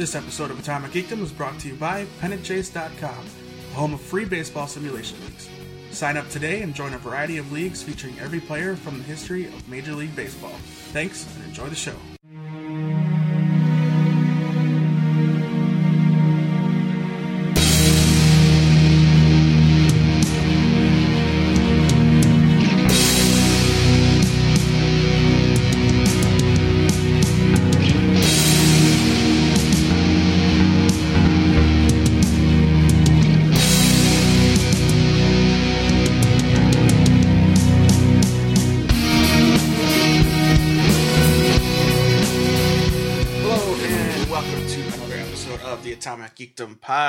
This episode of Atomic Geekdom is brought to you by PennantChase.com, the home of free baseball simulation leagues. Sign up today and join a variety of leagues featuring every player from the history of Major League Baseball. Thanks and enjoy the show.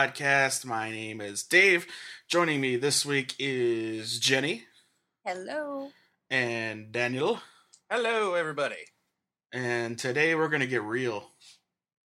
Podcast. My name is Dave. Joining me this week is Jenny Hello. and Daniel. Hello, everybody. And today we're going to get real.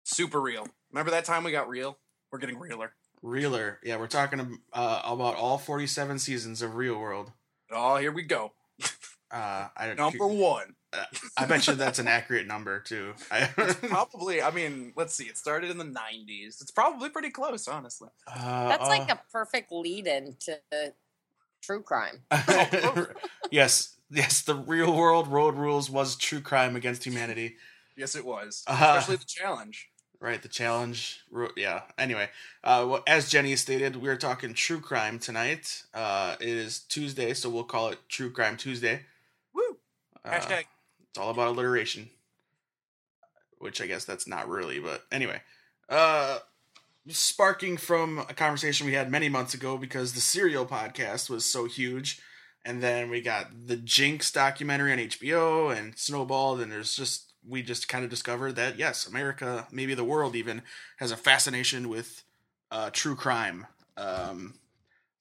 Super real. Remember that time we got real? We're getting realer. Realer. Yeah, we're talking uh, about all 47 seasons of Real World. Oh, here we go. Uh, I, Number one. I bet you that's an accurate number, too. Probably, I mean, let's see. It started in the 90s. It's probably pretty close, honestly. uh, That's like uh, a perfect lead in to true crime. yes, yes, the Real World Road Rules was true crime against humanity. Yes, it was. Uh-huh. Especially the challenge. Right, the challenge. Yeah. Anyway, uh, well, as Jenny stated, we're talking true crime tonight. Uh, it is Tuesday, so we'll call it True Crime Tuesday. Woo! Uh, Hashtag. It's all about alliteration, which I guess that's not really, but anyway. Uh, sparking from a conversation we had many months ago because the Serial podcast was so huge, and then we got the Jinx documentary on HBO and Snowballed, and there's just we just kind of discovered that yes, America, maybe the world even, has a fascination with uh, true crime. Um,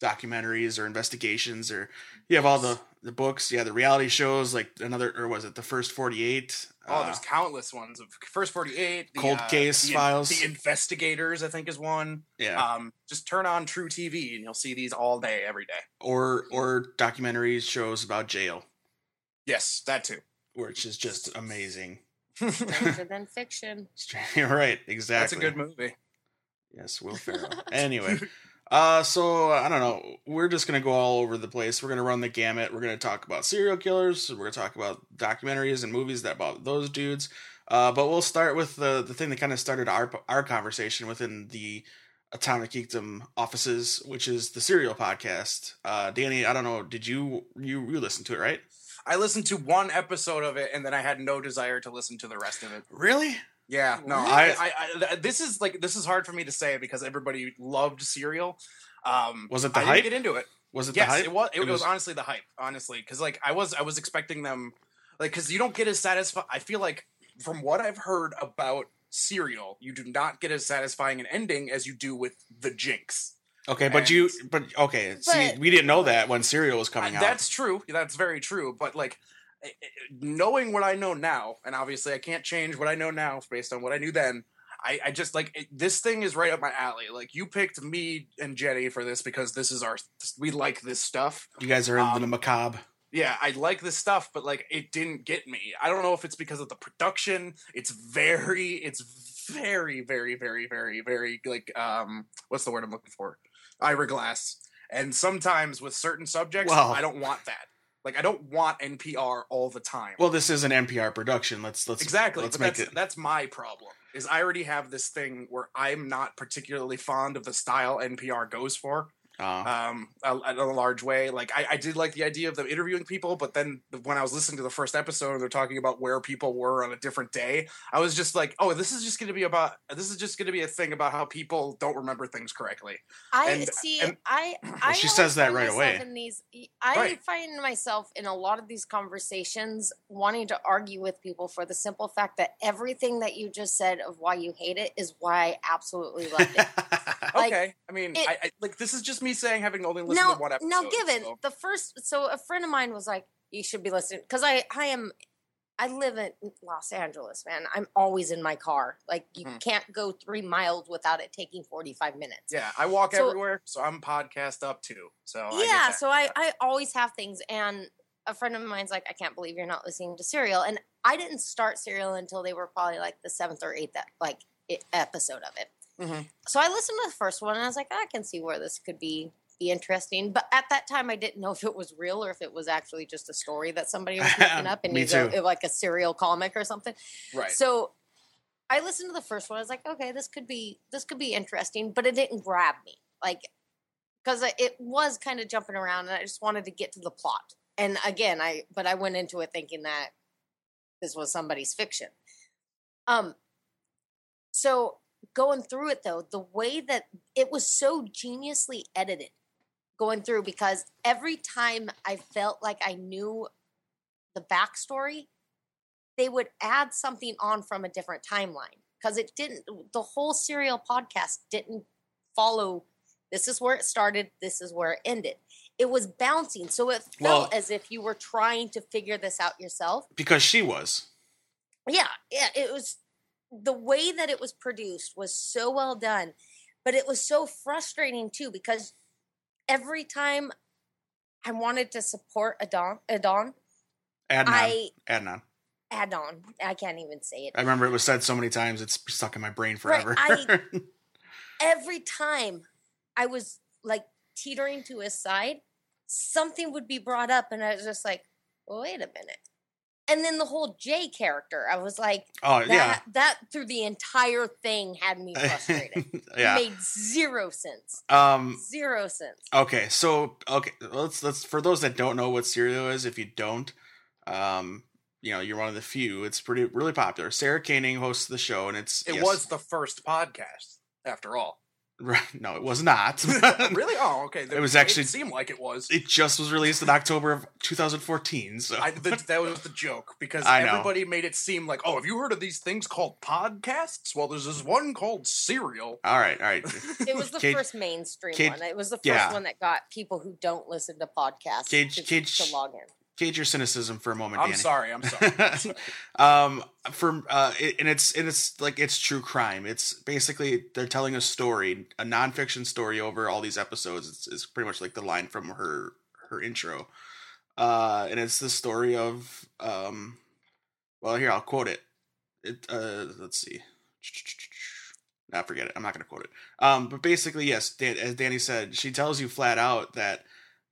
documentaries or investigations, or you have all the the books, yeah, the reality shows like another, or was it the first forty eight? Oh, there's countless ones of First 48. The, Cold uh, Case the, Files. The Investigators, I think, is one. yeah, Um, just turn on truTV and you'll see these all day, every day. or or documentaries shows about jail, Yes, that too. which is just amazing. Stranger than fiction. right, exactly. That's a good movie. Yes, Will Ferrell. anyway, uh, so I don't know. We're just gonna go all over the place. We're gonna run the gamut. We're gonna talk about serial killers. We're gonna talk about documentaries and movies that about those dudes. Uh, but we'll start with the the thing that kind of started our our conversation within the Atomic Geekdom offices, which is the Serial podcast. Uh, Danny, I don't know. Did you you you listen to it right? I listened to one episode of it and then I had no desire to listen to the rest of it. Really? Yeah, no, Really? I, I, I, this is like this is hard for me to say because everybody loved Serial. Um, Was it the I hype? didn't get into it. Was it yes, the hype? it was. It, It was, was- honestly the hype. Honestly, because like I was, I was expecting them, like because you don't get as satisfied. I feel like from what I've heard about Serial, you do not get as satisfying an ending as you do with the Jinx. Okay, but And- you but okay. see, we didn't know that when Serial was coming out. That's true. That's very true. But like knowing what I know now, and obviously I can't change what I know now based on what I knew then. I, I just like it, this thing is right up my alley. Like you picked me and Jenny for this because this is our we like this stuff. You guys are in the Um, macabre. Yeah, I like this stuff, but like it didn't get me. I don't know if it's because of the production. It's very, it's very, very, very, very, very like um, what's the word I'm looking for? Glass. And sometimes with certain subjects, Well- I don't want that. Like I don't want NPR all the time. Well, this is an NPR production. Let's let's exactly. Let's but make that's it. that's my problem. Is I already have this thing where I'm not particularly fond of the style NPR goes for. Uh, um, in a large way. Like I, I did like the idea of them interviewing people, but then when I was listening to the first episode and they're talking about where people were on a different day, I was just like, oh, this is just going to be about this is just going to be a thing about how people don't remember things correctly. I And- see. and- I. I she says that right away. In these, I Right. find myself in a lot of these conversations wanting to argue with people for the simple fact that everything that you just said of why you hate it is why I absolutely love it. Like, okay, I mean, it- I, I like this is just me saying having only listened now, to one episode. now, given so- the first, so a friend of mine was like, "You should be listening," because I, I am, I live in Los Angeles, man. I'm always in my car. Like you Mhm. can't go three miles without it taking 45 minutes. yeah, I walk So- everywhere, so I'm podcast up too. So yeah that. so I, I always have things and a friend of mine's like i can't believe you're not listening to serial and i didn't start serial until they were probably like the seventh or eighth like episode of it. Mhm. So I listened to the first one and I was like, I can see where this could be be interesting. But at that time, I didn't know if it was real or if it was actually just a story that somebody was making up and Me needs a- too. like a serial comic or something. Right. So I listened to the first one. I was like, okay, this could be this could be interesting, but it didn't grab me, like because it was kind of jumping around, and I just wanted to get to the plot. And again, I but I went into it thinking that this was somebody's fiction. Um. So going through it though, the way that it was so geniusly edited going through because every time I felt like I knew the backstory, they would add something on from a different timeline because it didn't the whole serial podcast didn't follow this is where it started this is where it ended it was bouncing so it felt Well- as if you were trying to figure this out yourself because she was. yeah yeah it was the way that it was produced was so well done but it was so frustrating too because every time i wanted to support adon adon Adnan. i Adnan. adon i can't even say it I remember it was said so many times it's stuck in my brain forever. I- every time I was like teetering to his side, something would be brought up, and I was just like, well, wait a minute. And then the whole Jay character, I was like, oh that, yeah. that through the entire thing had me frustrated. yeah. Made zero sense. Um Zero sense. Okay, so okay, let's let's for those that don't know what Serial is, if you don't, um, you know, you're one of the few. It's pretty really popular. Sarah Koenig hosts the show, and it's It yes. was the first podcast, after all. Right. No, it was not. really? Oh, okay. It was actually- It seemed like it was. It just was released in October of 2014. So I, th- that was the joke because I know. everybody made it seem like, oh, have you heard of these things called podcasts? Well, there's this one called Serial. all right, all right. It was the Cage- first mainstream Cage- one. It was the first yeah. one that got people who don't listen to podcasts Cage- to, Cage- to log in. Gauge your cynicism for a moment, I'm Danny. sorry. I'm sorry. um for uh it, and it's and it's like it's true crime it's basically they're telling a story a nonfiction story over all these episodes it's, it's pretty much like the line from her her intro uh and it's the story of um well here i'll quote it it uh let's see Nah, forget it. I'm not going to quote it. Um, but basically, yes, Dan, as Danny said, she tells you flat out that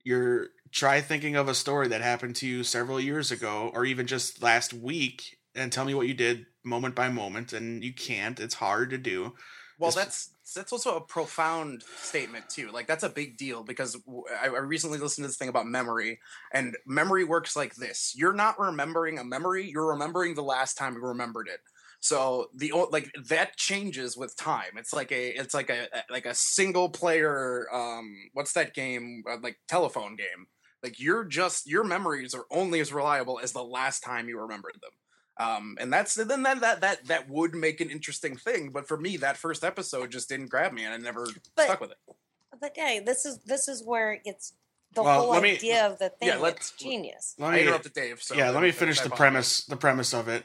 you're try thinking of a story that happened to you several years ago, or even just last week, and tell me what you did moment by moment. And you can't. It's hard to do. Well, It's- that's that's also a profound statement too. Like that's a big deal because I, recently listened to this thing about memory, and memory works like this: you're not remembering a memory; you're remembering the last time you remembered it. So the like that changes with time. It's like a it's like a a- like a single player. Um, what's that game? Uh, like telephone game. Like you're just your memories are only as reliable as the last time you remembered them. Um, and that's then that, that that that would make an interesting thing. But for me, that first episode just didn't grab me, and I never But- stuck with it. But yeah, this is this is where it gets the Well, whole let me- idea of the thing. Yeah, Yeah, let's- genius. Let I me, interrupted Dave. So yeah, let me finish the apologize. premise. The premise of it.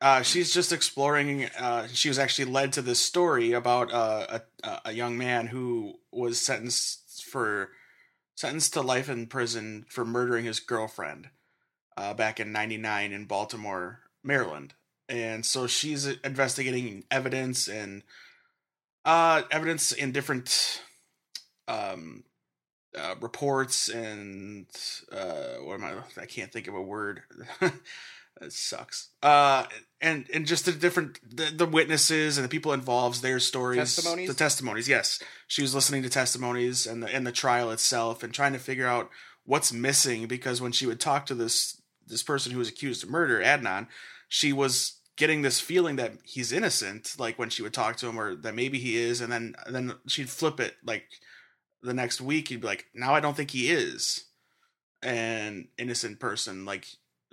Uh, she's just exploring. Uh, she was actually led to this story about uh, a a young man who was sentenced for sentenced to life in prison for murdering his girlfriend uh, back in '99 in Baltimore, Maryland. And so she's investigating evidence and uh, evidence in different um, uh, reports and uh, what am I? I can't think of a word. that sucks. Uh, and and just the different the, the witnesses and the people involved, their stories, Testimonies? the testimonies. Yes, she was listening to testimonies and the and the trial itself and trying to figure out what's missing because when she would talk to this this person who was accused of murder, Adnan, she was getting this feeling that he's innocent like when she would talk to him or that maybe he is and then then she'd flip it like the next week he'd be like now i don't think he is an innocent person like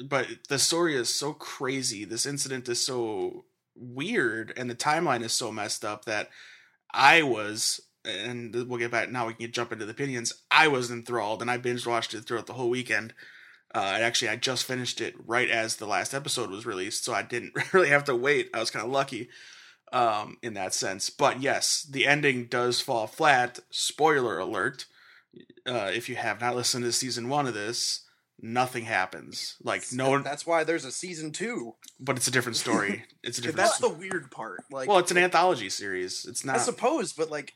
but the story is so crazy this incident is so weird and the timeline is so messed up that i was and we'll get back now we can jump into the opinions i was enthralled and i binge watched it throughout the whole weekend uh, and actually, I just finished it right as the last episode was released, so I didn't really have to wait. I was kind of lucky um, in that sense. But yes, the ending does fall flat. Spoiler alert. Uh, if you have not listened to season one of this, nothing happens. Like no one, That's why there's a season two. but it's a different story. It's a different. that's the weird part. Like, well, it's an anthology series. It's not. I suppose, but like,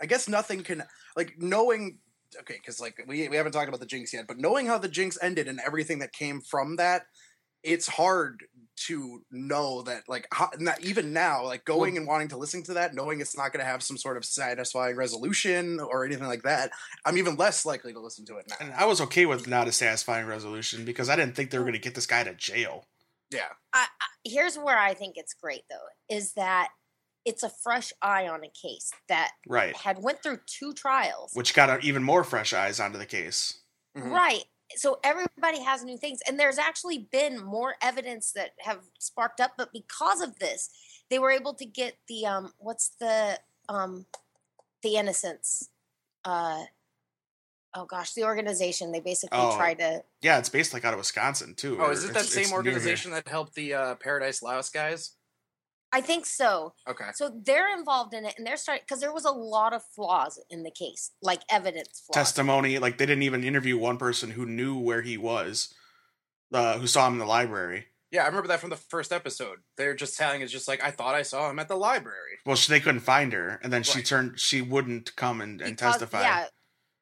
I guess nothing can like knowing. Okay, because like we we haven't talked about the Jinx yet, but knowing how the Jinx ended and everything that came from that, it's hard to know that like how, not, even now, like going and wanting to listen to that, knowing it's not going to have some sort of satisfying resolution or anything like that, I'm even less likely to listen to it now. and I was okay with not a satisfying resolution because I didn't think they were going to get this guy to jail. Yeah, I, I, here's where I think it's great though, is that it's a fresh eye on a case that Right. had went through two trials. Which got even more fresh eyes onto the case. Mhm. Right. So everybody has new things, and there's actually been more evidence that have sparked up. But because of this, they were able to get the um, what's the um, the innocence. Uh, oh gosh, the organization. They basically Oh. tried to. Yeah, it's based like out of Wisconsin too. Oh, is it that it's- it's same near organization that helped the uh, Paradise Lost guys? I think so. Okay. So they're involved in it, and they're starting because there was a lot of flaws in the case, like evidence flaws. testimony. Like they didn't even interview one person who knew where he was, uh, who saw him in the library. Yeah, I remember that from the first episode. They're just telling it's just like I thought I saw him at the library. Well, she, they couldn't find her, and then she Right. turned. She wouldn't come and, and Because- testify. Yeah.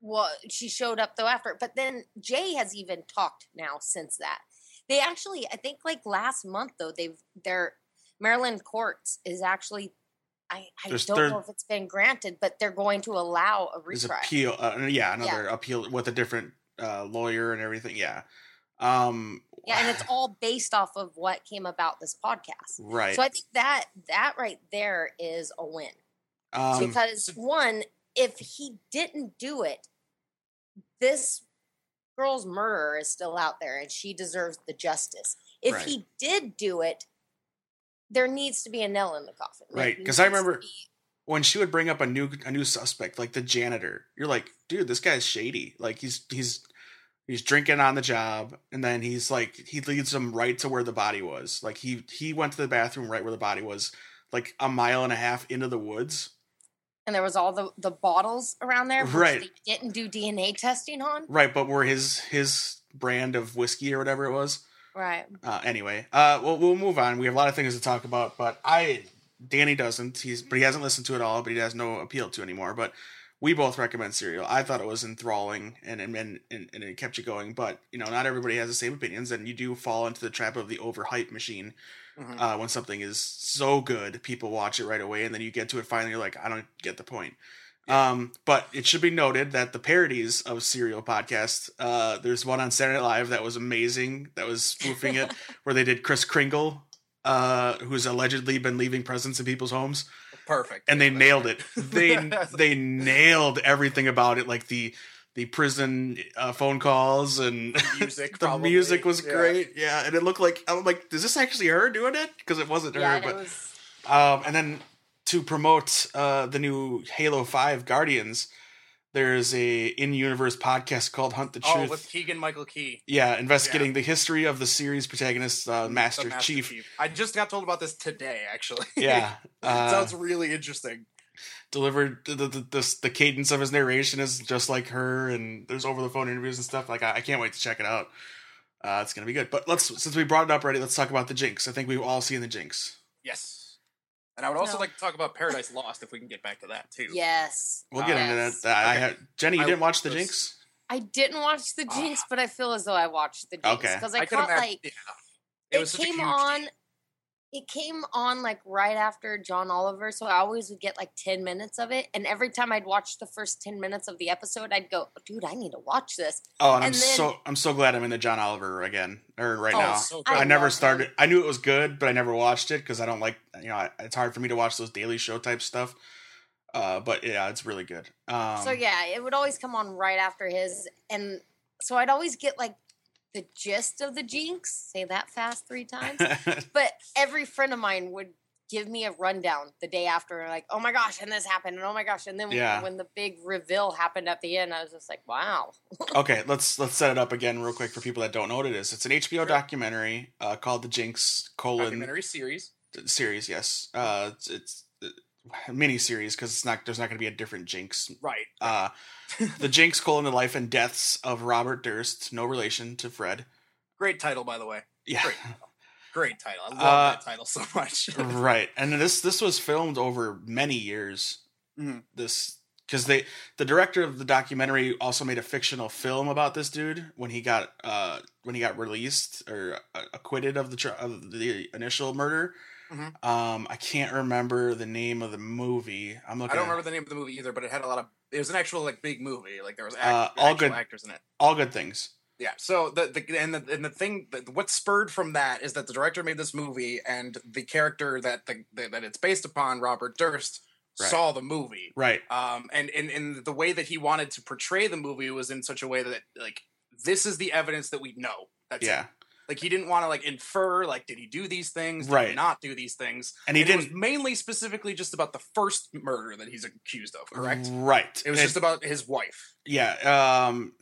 Well, she showed up though after, but then Jay has even talked now since that. They actually, I think, like last month though, they've their Maryland courts is actually. I, I don't third- know if it's been granted, but they're going to allow a retry. appeal. Uh, yeah, another appeal with a different uh, lawyer and everything. Yeah. Um, yeah, and it's all based off of what came about this podcast. right. So I think that that right there is a win. um, because one, if he didn't do it, this girl's murderer is still out there and she deserves the justice. If Right. he did do it, there needs to be a nail in the coffin. Right. Because I remember- be- when she would bring up a new a new suspect, like the janitor, you're like, dude, this guy's shady. Like he's he's he's drinking on the job, and then he's like he leads them right to where the body was. Like he he went to the bathroom right where the body was, like a mile and a half into the woods. and there was all the, the bottles around there, which Right. they didn't do DNA testing on. Right, but were his his brand of whiskey or whatever it was. Right. Uh, anyway, uh, well, we'll move on. We have a lot of things to talk about, but I, Danny doesn't. He's, but he hasn't listened to it all. But he has no appeal to anymore. But we both recommend Serial. I thought it was enthralling and and, and and it kept you going. But you know, not everybody has the same opinions, and you do fall into the trap of the overhype machine. Mhm. Uh, when something is so good, people watch it right away, and then you get to it finally, you're like, I don't get the point. Um, but it should be noted that the parodies of Serial podcast, uh, there's one on Saturday Night Live that was amazing, that was spoofing it, where they did Kris Kringle, uh, who's allegedly been leaving presents in people's homes, Perfect. and they Yeah, nailed that's it. They they nailed everything about it, like the the prison uh, phone calls and The music, the probably. music was Yeah. great. Yeah, and it looked like I'm like, is this actually her doing it? Because it wasn't Yeah, her, but was um, and then to promote uh, the new Halo Five Guardians, there's a in-universe podcast called Hunt the Oh, Truth. with Keegan Michael Key. yeah, investigating the history of the series protagonist, uh, the Master, Chief. I just got told about this today, actually. Yeah, it uh, sounds really interesting. delivered the, the the the cadence of his narration is just like her, and there's over the phone interviews and stuff. Like I, I can't wait to check it out. Uh, it's gonna be good. But let's since we brought it up already, let's talk about the Jinx. I think we've all seen the Jinx. Yes. And I would also No. like to talk about Paradise Lost if we can get back to that too. yes. We'll get into Yes. that. I Okay. had Jenny. You I didn't watch the was- Jinx? I didn't watch the. Jinx, ah. but I feel as though I watched the Jinx Okay. because I, I caught imagine. like yeah. it, was came on deal. It came on like right after John Oliver, so I always would get like 10 minutes of it. And every time I'd watch the first 10 minutes of the episode, I'd go, dude, I need to watch this. Oh, and, I'm then- so I'm so glad I'm into John Oliver again or right Oh, now. so I, I never started. him. I knew it was good, but I never watched it because I don't like. You know, I, it's hard for me to watch those Daily Show type stuff. Uh, but yeah, it's really good. Um, so yeah, it would always come on right after his. And so I'd always get like the gist of the Jinx, say that fast three times. but every friend of mine would give me a rundown the day after, like, oh my gosh, and this happened, and oh my gosh, and then Yeah. when the big reveal happened at the end, I was just like, wow. okay, let's let's set it up again real quick for people that don't know what it is. It's an HBO Sure. documentary uh, called The Jinx colon documentary series. series. Yes, uh, it's, it's miniseries because it's not there's not going to be a different Jinx. Right. Uh, the Jinx colon the life and deaths of Robert Durst, no relation to Fred. Great title, by the way. Yeah, Great. Great title. I love Uh, that title so much. right. And this this was filmed over many years. Mhm. This because they the director of the documentary also made a fictional film about this dude when he got uh when he got released or uh, acquitted of the of the initial murder. Mhm. Um, I can't remember the name of the movie. I'm looking. I don't at- remember the name of the movie either, but it had a lot of. It was an actual like big movie. Like there was act, Uh, all good- actors in it. all good things. Yeah. So the, the and the and the thing that what spurred from that is that the director made this movie and the character that the, that it's based upon, Robert Durst, Right. saw the movie. Right. Um, and in in the way that he wanted to portray the movie was in such a way that like this is the evidence that we know. That's it. Yeah. Like he didn't want to like infer like did he do these things? Did he Right. not do these things? And he And it was didn't. mainly specifically just about the first murder that he's accused of. Correct. Right. It was just about his wife. Yeah. Um,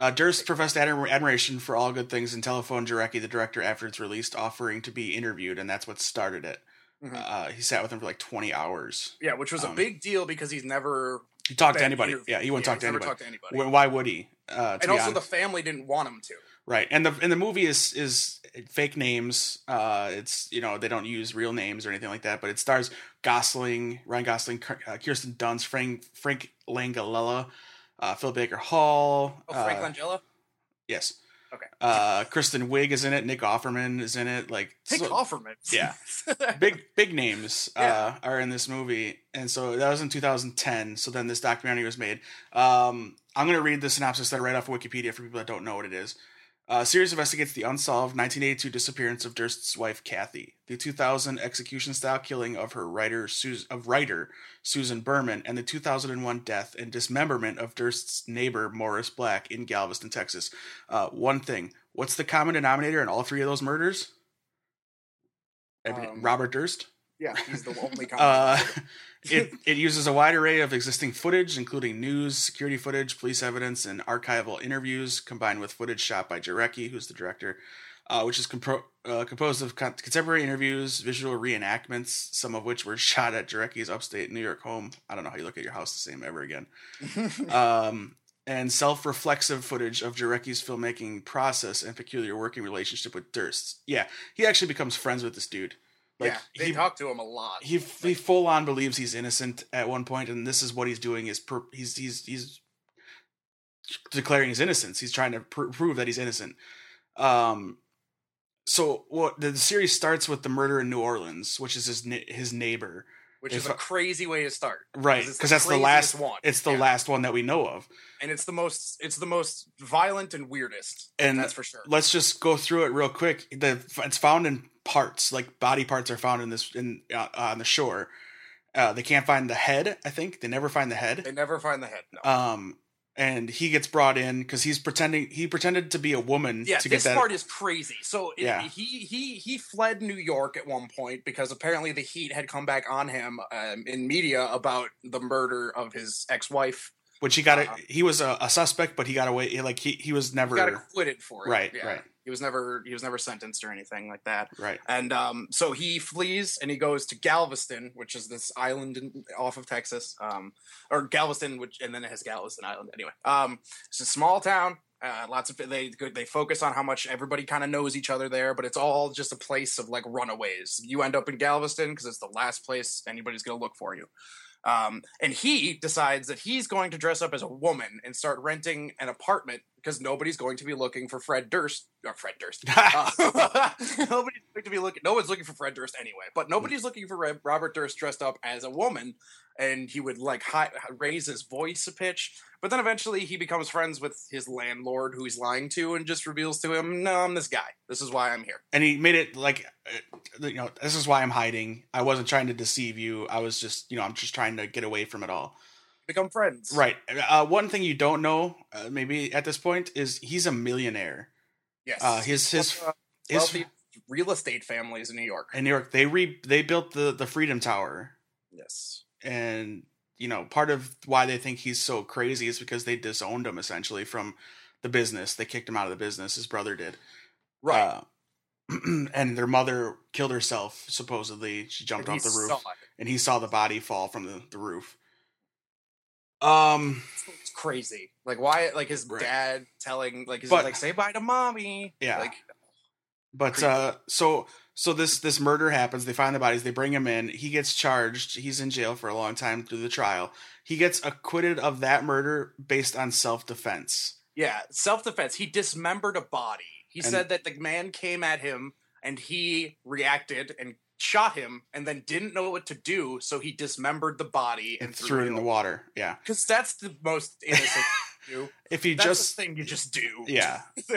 uh, Durst professed admir- admiration for all good things and telephoned Jarecki, the director, after it's released, offering to be interviewed, and that's what started it. Mhm. Uh, he sat with him for like 20 hours. Yeah, which was a Um, big deal because he's never He talked to anybody. interviewed. Yeah, he wouldn't talk to never anybody. talked to anybody. Why would he? Uh, to and also, honest. the family didn't want him to. Right, and the and the movie is is fake names. Uh, it's you know they don't use real names or anything like that. But it stars Gosling, Ryan Gosling, uh, Kirsten Dunst, Frank Frank Langella, uh, Phil Baker Hall. Oh, Frank uh, Langella. Yes. Okay. Uh, Kristen Wiig is in it. Nick Offerman is in it. Like Nick so- Offerman. yeah. big big names uh, are in this movie, and so that was in 2010. So then this documentary was made. Um, I'm going to read the synopsis that I read off of Wikipedia for people that don't know what it is. Uh, series investigates the unsolved 1982 disappearance of Durst's wife Kathy, the 2000 execution-style killing of her writer Sus- of writer Susan Berman, and the 2001 death and dismemberment of Durst's neighbor Morris Black in Galveston, Texas. Uh, one thing: what's the common denominator in all three of those murders? Um, Robert Durst. yeah, he's the only. Uh, it, it uses a wide array of existing footage, including news, security footage, police evidence, and archival interviews, combined with footage shot by Jarecki, who's the director, uh, which is compro- uh, composed of con- contemporary interviews, visual reenactments, some of which were shot at Jarecki's upstate New York home. I don't know how you look at your house the same ever again. Um, and self-reflexive footage of Jarecki's filmmaking process and peculiar working relationship with Durst. Yeah, he actually becomes friends with this dude. Like yeah, they he, talk to him a lot. he he full on believes he's innocent at one point, and this is what he's doing is per, he's he's he's declaring his innocence. He's trying to pr- prove that he's innocent. Um, so what the, the series starts with the murder in New Orleans, which is his his neighbor, which if is a crazy way to start. right? Because that's the last one. It's the Yeah. last one that we know of. and it's the most it's the most violent and weirdest. And that's for sure. Let's just go through it real quick. The it's found in parts, like body parts are found in this in uh, on the shore. Uh, they can't find the head. I think they never find the head. They never find the head. No. um and he gets brought in because he's pretending he pretended to be a woman yeah, to get this that part is crazy. So it- Yeah. he he he fled New York at one point because apparently the heat had come back on him um, in media about the murder of his ex-wife. Which he got uh, a, he was a, a suspect but he got away he- like he, he was He never got acquitted for it. Right, Yeah. right. He was never he was never sentenced or anything like that. right And um, so he flees and he goes to Galveston, which is this island in, off of Texas, um, or Galveston, which and then it has Galveston Island. Anyway, um, it's a small town. Uh, lots of they they focus on how much everybody kind of knows each other there, but it's all just a place of like runaways. You end up in Galveston because it's the last place anybody's gonna look for you. Um, and he decides that he's going to dress up as a woman and start renting an apartment because nobody's going to be looking for Fred Durst or Fred Durst. Uh, nobody's going to be looking. No one's looking for Fred Durst anyway, but nobody's looking for Robert Durst dressed up as a woman, and he would like hi- raise his voice a pitch. But then eventually he becomes friends with his landlord, who he's lying to, and just reveals to him, "No, I'm this guy. This is why I'm here." and he made it like uh, you know this is why i'm hiding i wasn't trying to deceive you i was just you know i'm just trying to get away from it all Become friends, right uh, one thing you don't know uh, maybe at this point is he's a millionaire Yes. uh his his his wealthy real estate families in New York. in new york they re they built the the freedom tower Yes. and you know part of why they think he's so crazy is because they disowned him essentially from the business they kicked him out of the business his brother did Right. Uh, and their mother killed herself. Supposedly, she jumped And off the roof, and he saw the body fall from the, the roof. Um, It's crazy. Like why? Like his Right. dad telling, like, he's But- like, say bye to mommy. Yeah. Like, but uh, so so this this murder happens. They find the bodies. They bring him in. He gets charged. He's in jail for a long time through the trial. He gets acquitted of that murder based on self defense. yeah, self defense. He dismembered a body. He And- said that the man came at him and he reacted and shot him and then didn't know what to do, so he dismembered the body and And threw it in the water. Yeah. Because that's the most innocent thing to do. If he That's just the thing you just do. yeah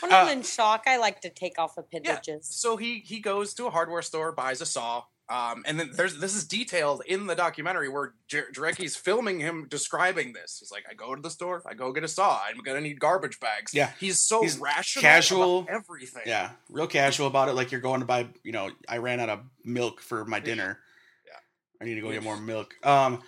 When Uh, I'm in shock, I like to take off Yeah. appendages. so he he goes to a hardware store, buys a saw, um, and then there's this is detailed in the documentary where Jarecki's filming him describing this. He's like, I go to the store, I go get a saw, I'm gonna need garbage bags. Yeah. he's so He's rational, casual. about everything. yeah real casual about it. Like you're going to buy. You know, I ran out of milk for my dinner. Yeah. I need to go get more milk. Um,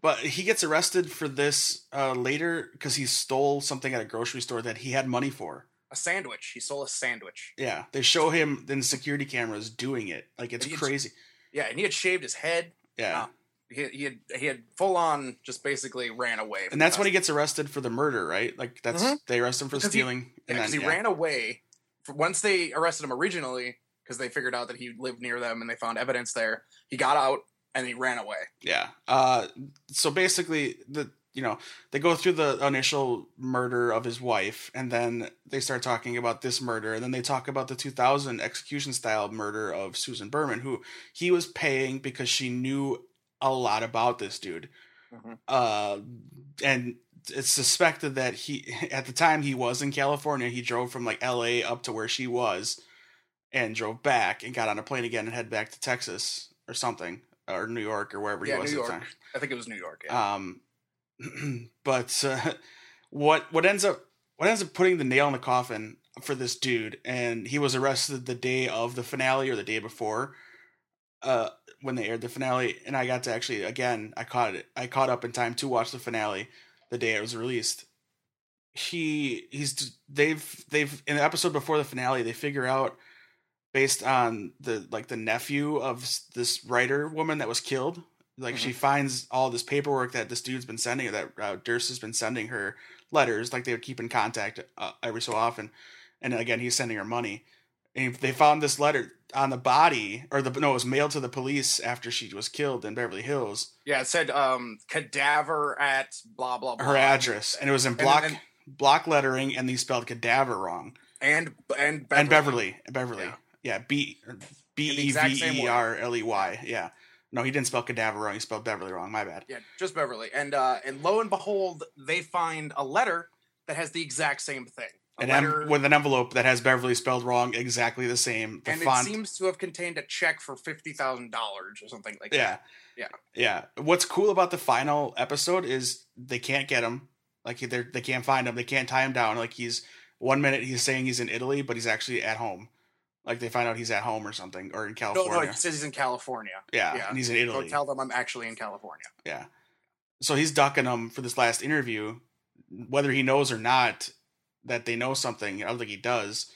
but he gets arrested for this uh, later because he stole something at a grocery store that he had money for. a sandwich. He stole a sandwich. Yeah, they show him in security cameras doing it. Like it's he- crazy. Yeah, and he had shaved his head. Yeah, Wow. He, he had he had full on just basically ran away. and that's when he gets arrested for the murder, right? Like that's Mhm. they arrest him for Because he- stealing. and because he yeah. ran away. Once they arrested him originally, because they figured out that he lived near them and they found evidence there, he got out and he ran away. Yeah. Uh, so basically, the you know they go through the initial murder of his wife, and then they start talking about this murder, and then they talk about the 2000 execution style murder of Susan Berman, who he was paying because she knew a lot about this dude. Mhm. Uh, and it's suspected that he at the time he was in California. He drove from like L.A. up to where she was, and drove back and got on a plane again and head back to Texas or something or New York or wherever Yeah, he was New at the York. time. I think it was New York. Yeah. Um, but uh, what what ends up what ends up putting the nail in the coffin for this dude, and he was arrested the day of the finale or the day before, uh, when they aired the finale, and I got to actually again I caught it I caught up in time to watch the finale the day it was released. He he's they've they've in the episode before the finale they figure out based on the like the nephew of this writer woman that was killed like she finds all this paperwork that this dude's been sending her, that uh, Durst has been sending her letters like they would keep in contact uh, every so often. And again he's sending her money. And they found this letter on the body or the no it was mailed to the police after she was killed in Beverly Hills. Yeah, it said um, cadaver at blah blah blah. her address. And it was in block and- block lettering and they spelled cadaver wrong. And and Beverly. and Beverly. Beverly. Yeah. yeah B B E V. E R L E Y. Yeah no he didn't spell cadaver wrong he spelled Beverly wrong my bad Yeah, just Beverly. And uh, and lo and behold, they find a letter that has the exact same thing. A an letter, em- with an envelope that has Beverly spelled wrong, exactly the same. The and font, it seems to have contained a check for fifty thousand dollars or something like yeah, that. Yeah. yeah. What's cool about the final episode is they can't get him. Like they they can't find him. They can't tie him down. Like he's one minute he's saying he's in Italy, but he's actually at home. Like they find out he's at home or something, or in California. no, no, he says he's in California. yeah, yeah. and he's in Go Italy. tell them I'm actually in California. Yeah. So he's ducking them for this last interview, whether he knows or not that they know something. I don't think he does,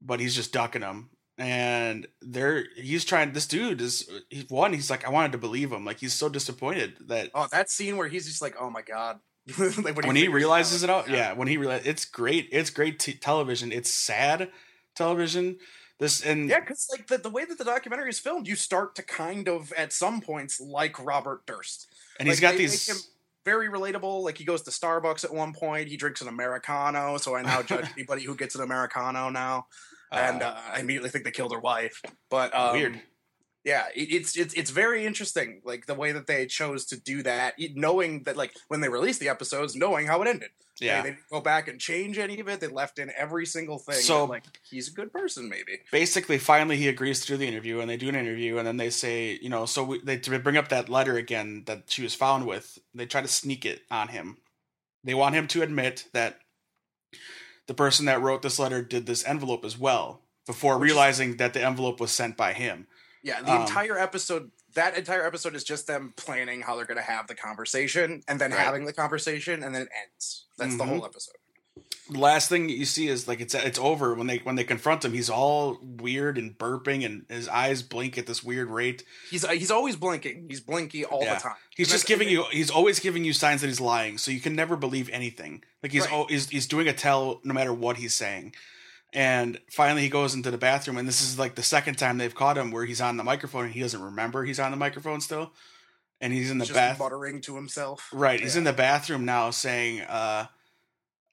but he's just ducking them. And they're he's trying. This dude is he's one. He's like, I wanted to believe him. Like he's so disappointed that Oh, that scene where he's just like, "Oh my god," like when he figures realizes it out. yeah. Yeah, when he realizes it's great. It's great t- television. It's sad television. This and Yeah, because like the, the way that the documentary is filmed, you start to kind of at some points like Robert Durst. and he's got these. very relatable. Like he goes to Starbucks at one point, he drinks an americano, so I now judge anybody who gets an americano now. and uh, I immediately think they killed their wife. But um, weird. Yeah, it's it's it's very interesting, like the way that they chose to do that, knowing that like when they released the episodes, knowing how it ended. Yeah. they, didn't go back and change any of it. They left in every single thing. So- like he's a good person, maybe. basically finally he agrees to do the interview and they do an interview and then they say you know so we, they to bring up that letter again that she was found with they try to sneak it on him they want him to admit that the person that wrote this letter did this envelope as well before realizing that the envelope was sent by him Yeah, the Um, entire episode. That entire episode is just them planning how they're going to have the conversation, and then Right. having the conversation, and then it ends. That's the Mhm. whole episode. the last thing you see is like it's it's over when they when they confront him. He's all weird and burping, and his eyes blink at this weird rate. He's he's always blinking. He's blinky all Yeah. the time. He's just giving you. He's always giving you signs that he's lying, so you can never believe anything. Like he's Right. oh, he's, he's doing a tell no matter what he's saying. And finally, he goes into the bathroom, and this is like the second time they've caught him where he's on the microphone and he doesn't remember he's on the microphone still, and he's in the just bath. muttering to himself. Right, he's in the bathroom now, saying, uh,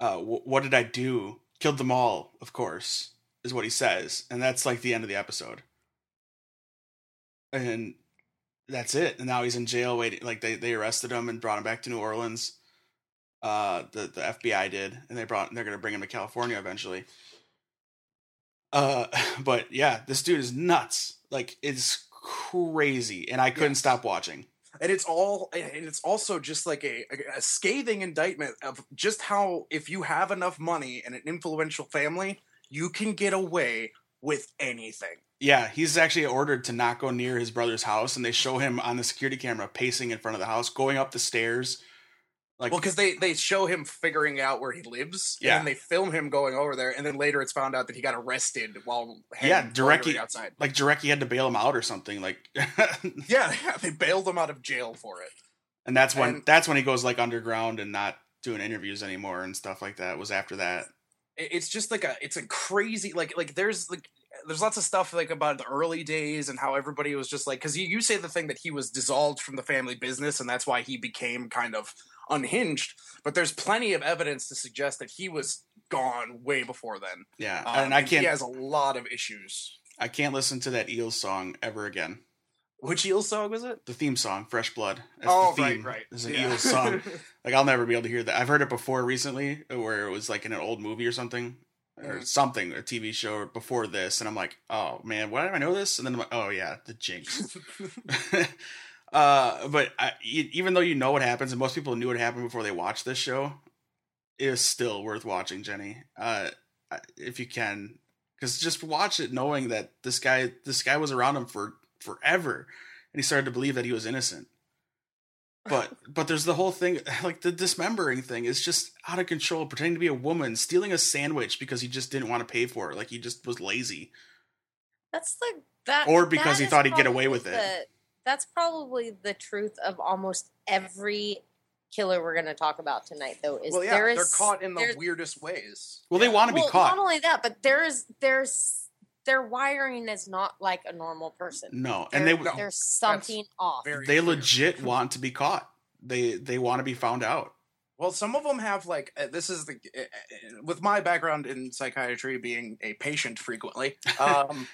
uh, wh- "What did I do? Killed them all, of course." Is what he says, and that's like the end of the episode. And that's it. And now he's in jail waiting. Like they, they arrested him and brought him back to New Orleans. Uh, the the FBI did, and they brought they're gonna bring him to California eventually. Uh, but yeah, this dude is nuts. Like it's crazy, and I couldn't Yes. stop watching. and it's all and it's also just like a, a scathing indictment of just how if you have enough money and an influential family you can get away with anything Yeah, he's actually ordered to not go near his brother's house, and they show him on the security camera pacing in front of the house, going up the stairs. Like, well because they they show him figuring out where he lives Yeah. and they film him going over there and then later it's found out that he got arrested while Yeah, hanging- directly- outside like Jarecki had to bail him out or something. Like, yeah, yeah they bailed him out of jail for it and that's when And- that's when he goes like underground and not doing interviews anymore and stuff like that. Was after that. it's just like a it's a crazy like like there's like there's lots of stuff like about the early days and how everybody was just like because you, you say the thing that he was dissolved from the family business and that's why he became kind of unhinged but there's plenty of evidence to suggest that he was gone way before then Yeah, Um, and I can't He has a lot of issues I can't listen to that Eels song ever again. which eel song was it The theme song, Fresh Blood. That's oh the right theme. right It's an Yeah. Eels song. Like I'll never be able to hear that. I've heard it before recently, where it was like in an old movie or something, or Mhm. something, a TV show before this, and I'm like, oh man, why did I know this? And then I'm like, oh yeah, the Jinx. uh, but I, even though you know what happens, and most people knew what happened before they watched this show, it is still worth watching, Jenny. Uh, if you can, because just watch it knowing that this guy, this guy was around him for forever, and he started to believe that he was innocent but but there's the whole thing like the dismembering thing is just out of control pretending to be a woman stealing a sandwich because he just didn't want to pay for it like he just was lazy That's like that Or because he thought he'd get away with it. The- that's probably the truth of almost every killer we're going to talk about tonight, though. Is well yeah there they're caught in the weirdest ways well they want to be well, caught Not only that, but there's there's their wiring is not like a normal person. no and they There- No, there's something off. they clear. legit want to be caught they they want to be found out Well, some of them have like uh, this is the uh, uh, with my background in psychiatry, being a patient frequently. Um,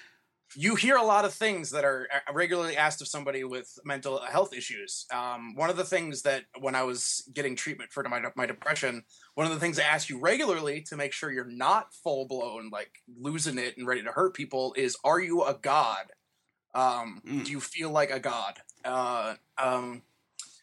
you hear a lot of things that are uh, regularly asked of somebody with mental health issues. Um, one of the things that when I was getting treatment for my my depression, one of the things they ask you regularly to make sure you're not full blown like losing it and ready to hurt people is, are you a god? Um, Mm. Do you feel like a god? Uh, um,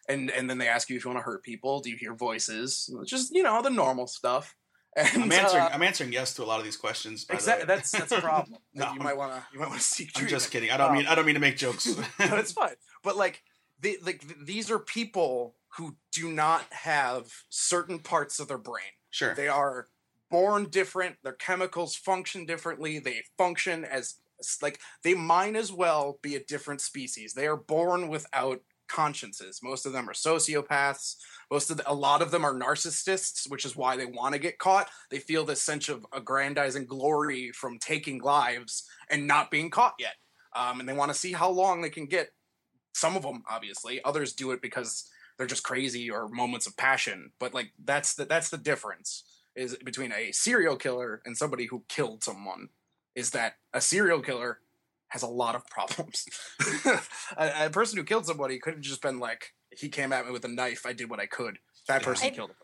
and and then they ask you if you want to hurt people. Do you hear voices? Just you know the normal stuff. And, i'm answering uh, i'm answering yes to a lot of these questions exactly. That's that's a problem. No, you might want to you might want to seek i'm treatment. just kidding i don't Um, mean i don't mean to make jokes no, it's fine. But like, the, like th- these are people who do not have certain parts of their brain. sure They are born different. Their chemicals function differently. They function as like they might as well be a different species. They are born without consciences. Most of them are sociopaths. Most of the, a lot of them are narcissists, which is why they want to get caught. They feel this sense of aggrandizing glory from taking lives and not being caught yet. Um, and they want to see how long they can get. Some of them, obviously, others do it because they're just crazy or moments of passion. But like that's the that's the difference is between a serial killer and somebody who killed someone. Is that a serial killer has a lot of problems. a, a person who killed somebody could have just been like, he came at me with a knife. I did what I could. That Yeah. person I- killed him.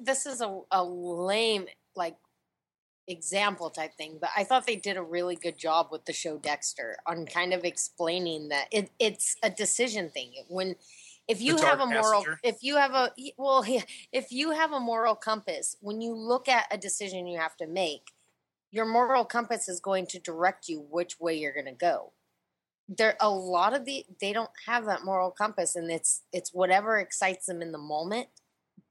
This is a, a lame like example type thing but i thought they did a really good job with the show dexter on kind of explaining that it, it's a decision thing when if you have a moral passenger? if you have a well if you have a moral compass when you look at a decision you have to make your moral compass is going to direct you which way you're going to go there a lot of the they don't have that moral compass and it's it's whatever excites them in the moment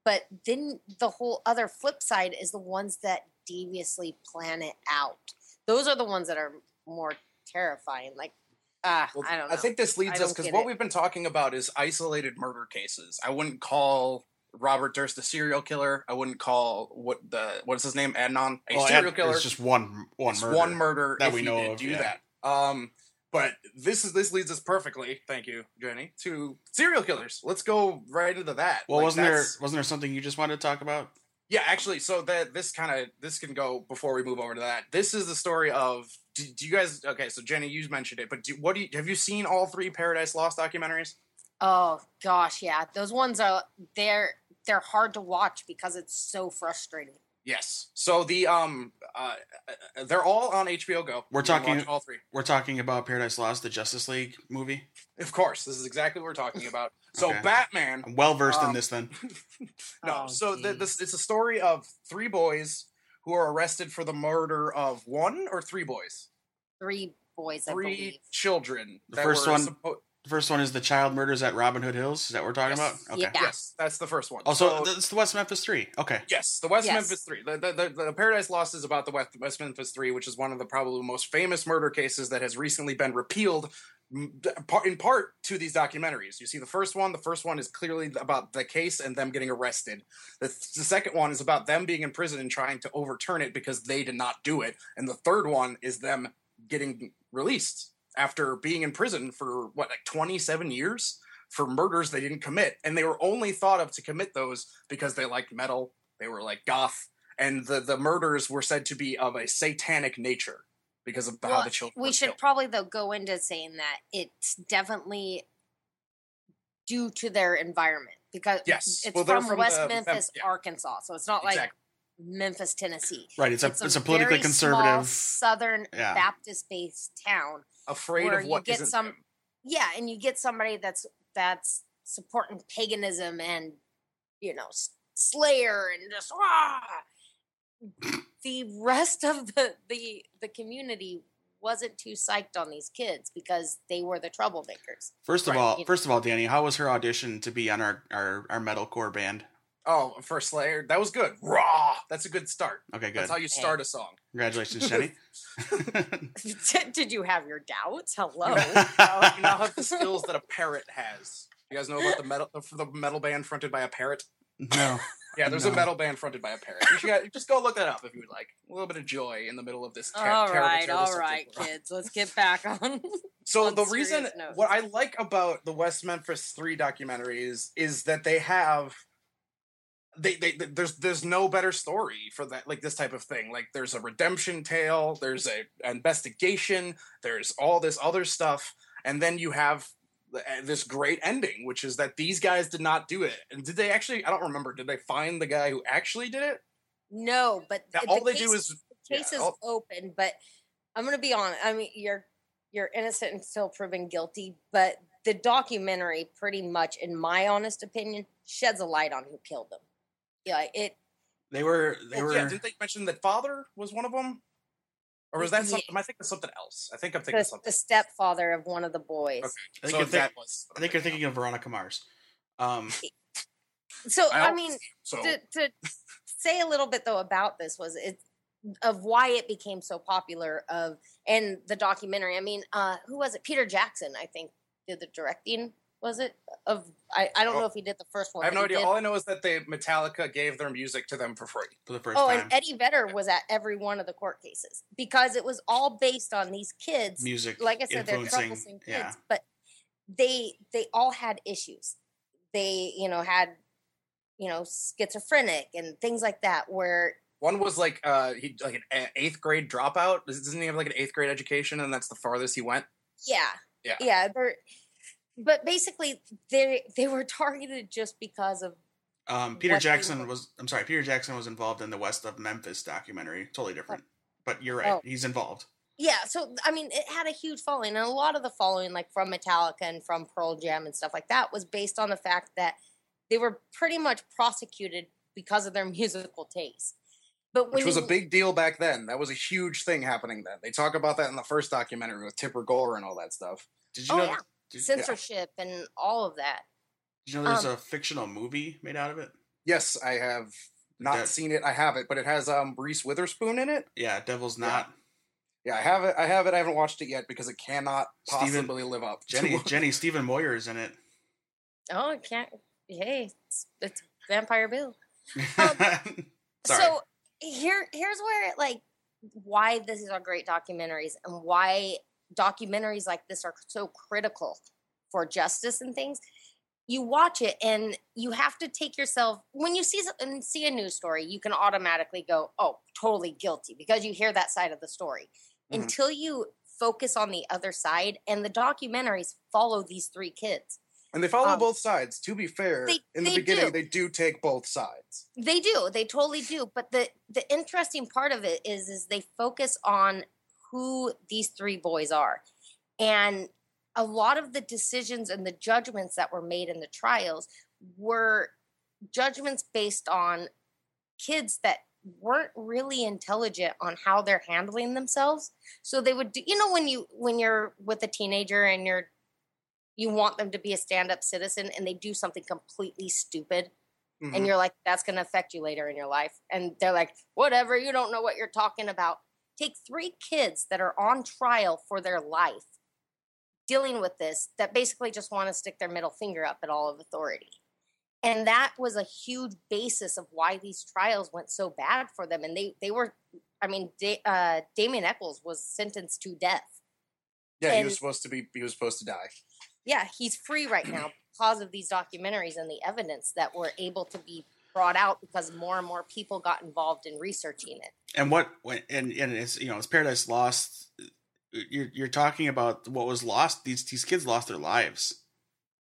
but then the whole other flip side is the ones that deviously plan it out. Those are the ones that are more terrifying. Like, ah, Well, I don't know. I think this I leads us because what it. we've been talking about is isolated murder cases. I wouldn't call Robert Durst a serial killer. I wouldn't call what the what is his name Adnan a Well, serial Ed- killer. It's just one one It's murder. one murder that if we he know did of, do yeah. that. Um, but this is this leads us perfectly. Thank you, Jenny. To serial killers. Let's go right into that. Well, Like, wasn't there wasn't there something you just wanted to talk about? Yeah, actually, so that this kind of this can go before we move over to that. This is the story of. Do, do you guys? Okay, so Jenny, you mentioned it, but do, what do you have you seen all three Paradise Lost documentaries? oh gosh, yeah, those ones are they're they're hard to watch because it's so frustrating. Yes. So the um, uh, uh, they're all on HBO Go. We're You talking- all three. We're talking about Paradise Lost, the Justice League movie. Of course, this is exactly what we're talking about. So Okay. Batman. I'm well versed in Um, this. Then No, Oh, so the, this it's a story of three boys who are arrested for the murder of one or three boys, Three boys, I three believe. children. The first one- suppo- the first one is the child murders at Robin Hood Hills. Is that what we're talking Yes. about? Okay. Yeah. Yes, that's the first one. Also, So- it's the West Memphis Three. Okay. Yes, the West Yes. Memphis Three. The, the, the, the Paradise Lost is about the West, West Memphis Three, which is one of the probably most famous murder cases that has recently been repealed, m- d- par- in part to these documentaries. You see, the first one, the first one is clearly about the case and them getting arrested. The, the second one is about them being in prison and trying to overturn it because they did not do it, and the third one is them getting released after being in prison for what, like twenty seven years for murders they didn't commit, and they were only thought of to commit those because they liked metal, they were like goth, and the the murders were said to be of a satanic nature because of how the children. we were should killed. probably though go into saying that it's definitely due to their environment because Yes. it's Well, from, from West the- Memphis, yeah. Arkansas, so it's not like Memphis, Tennessee. Right. It's a it's, a, politically very conservative. small Southern Yeah. Baptist-based town. Afraid where of you what get isn't some- them. Yeah, and you get somebody that's that's supporting paganism and you know Slayer and just ah. the rest of the the the community wasn't too psyched on these kids because they were the troublemakers. First of Right, all, you- first of all, Danny, how was her audition to be on our our, our metalcore band? Oh, for Slayer, that was good. Raw. That's a good start. Okay, good. That's how you start a song. Congratulations, Jenny. Did you have your doubts? Hello. You now, have the skills that a parrot has. You guys know about the metal the metal band fronted by a parrot? no. Yeah, there's a metal band fronted by a parrot. You should just go look that up if you would like. A little bit of joy in the middle of this. Ter- all right, terrible, terrible all subject right, we're on. kids. Let's get back on. So on the reason notes. what I like about the West Memphis Three documentaries is that they have they, they they- there's there's no better story for that like this type of thing. Like there's a redemption tale, there's a investigation, there's all this other stuff, and then you have uh, this great ending, which is that these guys did not do it. And did they actually? I don't remember. Did they find the guy who actually did it? no, but Now, the all they case- do is the case yeah, is all- open. But I'm gonna be honest. I mean, you're you're innocent until proven guilty. But the documentary, pretty much, in my honest opinion, sheds a light on who killed them. Yeah, it. They were they Oh, were yeah. Didn't they mention that father was one of them? Or was that Yeah. something? Am I thinking of something else? I think I'm thinking of The, something. the stepfather of one of the boys. Okay. I think so you're that think- was. I think you're thinking of Veronica Mars. Um So I I, mean, So to, to say a little bit though about this was it of why it became so popular of and the documentary. I mean, uh who was it? Peter Jackson, I think, did the directing. Was it of? I, I don't Oh. know if he did the first one. I have no idea. did- All I know is that they Metallica gave their music to them for free. for the first Oh, time. and Eddie Vedder was at every one of the court cases because it was all based on these kids. Music Like I said, they're troublesome kids, yeah. but they they all had issues. They you know had you know schizophrenic and things like that where One was like uh he like an eighth grade dropout. Doesn't he have like an eighth grade education, and that's the farthest he went? Yeah. Yeah. Yeah. They're, but basically, they they were targeted just because of Um, Peter what they Jackson were- was. I'm sorry. Peter Jackson was involved in the West of Memphis documentary. Totally different. But you're right. Oh. He's involved. yeah. So I mean, it had a huge following, and a lot of the following, like from Metallica and from Pearl Jam and stuff like that, was based on the fact that they were pretty much prosecuted because of their musical taste. But Which was a big deal back then. That was a huge thing happening then. They talk about that in the first documentary with Tipper Gore and all that stuff. Did you Oh, know? yeah. Did, censorship and all of that. did you know there's um, a fictional movie made out of it? Yes, I have not That- seen it. I have it, but it has um Reese Witherspoon in it. Yeah, Devil's Knot. Yeah, I have it. I have it. I haven't watched it yet because it cannot Steven- possibly live up. Jenny to Jenny Stephen Moyer is in it. Oh, it can't. Hey, it's, it's Vampire Bill. Sorry. So here, here's where like why this is are great documentaries and why documentaries like this are so critical for justice and things. You watch it and you have to take yourself when you see and see a news story, you can automatically go, "Oh, totally guilty," because you hear that side of the story. Mhm. Until you focus on the other side, and the documentaries follow these three kids. and they follow um, both sides. To be fair, they- in the beginning, do. they do take both sides. They do. They totally do. But the the interesting part of it is is they focus on who these three boys are. And a lot of the decisions and the judgments that were made in the trials were judgments based on kids that weren't really intelligent on how they're handling themselves. So they would do you know when you when you're with a teenager and you're you want them to be a stand-up citizen and they do something completely stupid Mhm. and you're like that's going to affect you later in your life and they're like whatever you don't know what you're talking about take three kids that are on trial for their life dealing with this that basically just want to stick their middle finger up at all of authority and that was a huge basis of why these trials went so bad for them and they they were i mean da- uh, damien echols was sentenced to death yeah, he was supposed to be. He was supposed to die. yeah, he's free right now because of these documentaries and the evidence that were able to be brought out because more and more people got involved in researching it. And what and and it's you know it's Paradise Lost. You're you're talking about what was lost. These these kids lost their lives.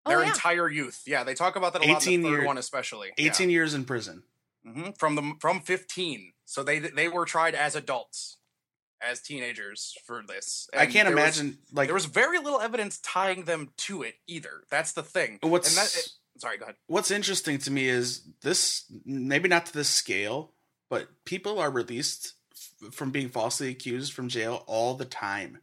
Their oh, yeah. entire youth. Yeah, they talk about that a lot 18 the third year- one, especially. Eighteen years in prison. hmm from the from fifteen. So they they were tried as adults, as teenagers for this. I can't there was- imagine like there was very little evidence tying them to it either. That's the thing. what's And that, it- sorry, go ahead. what's interesting to me is this maybe not to this scale, but people are released f- from being falsely accused from jail all the time.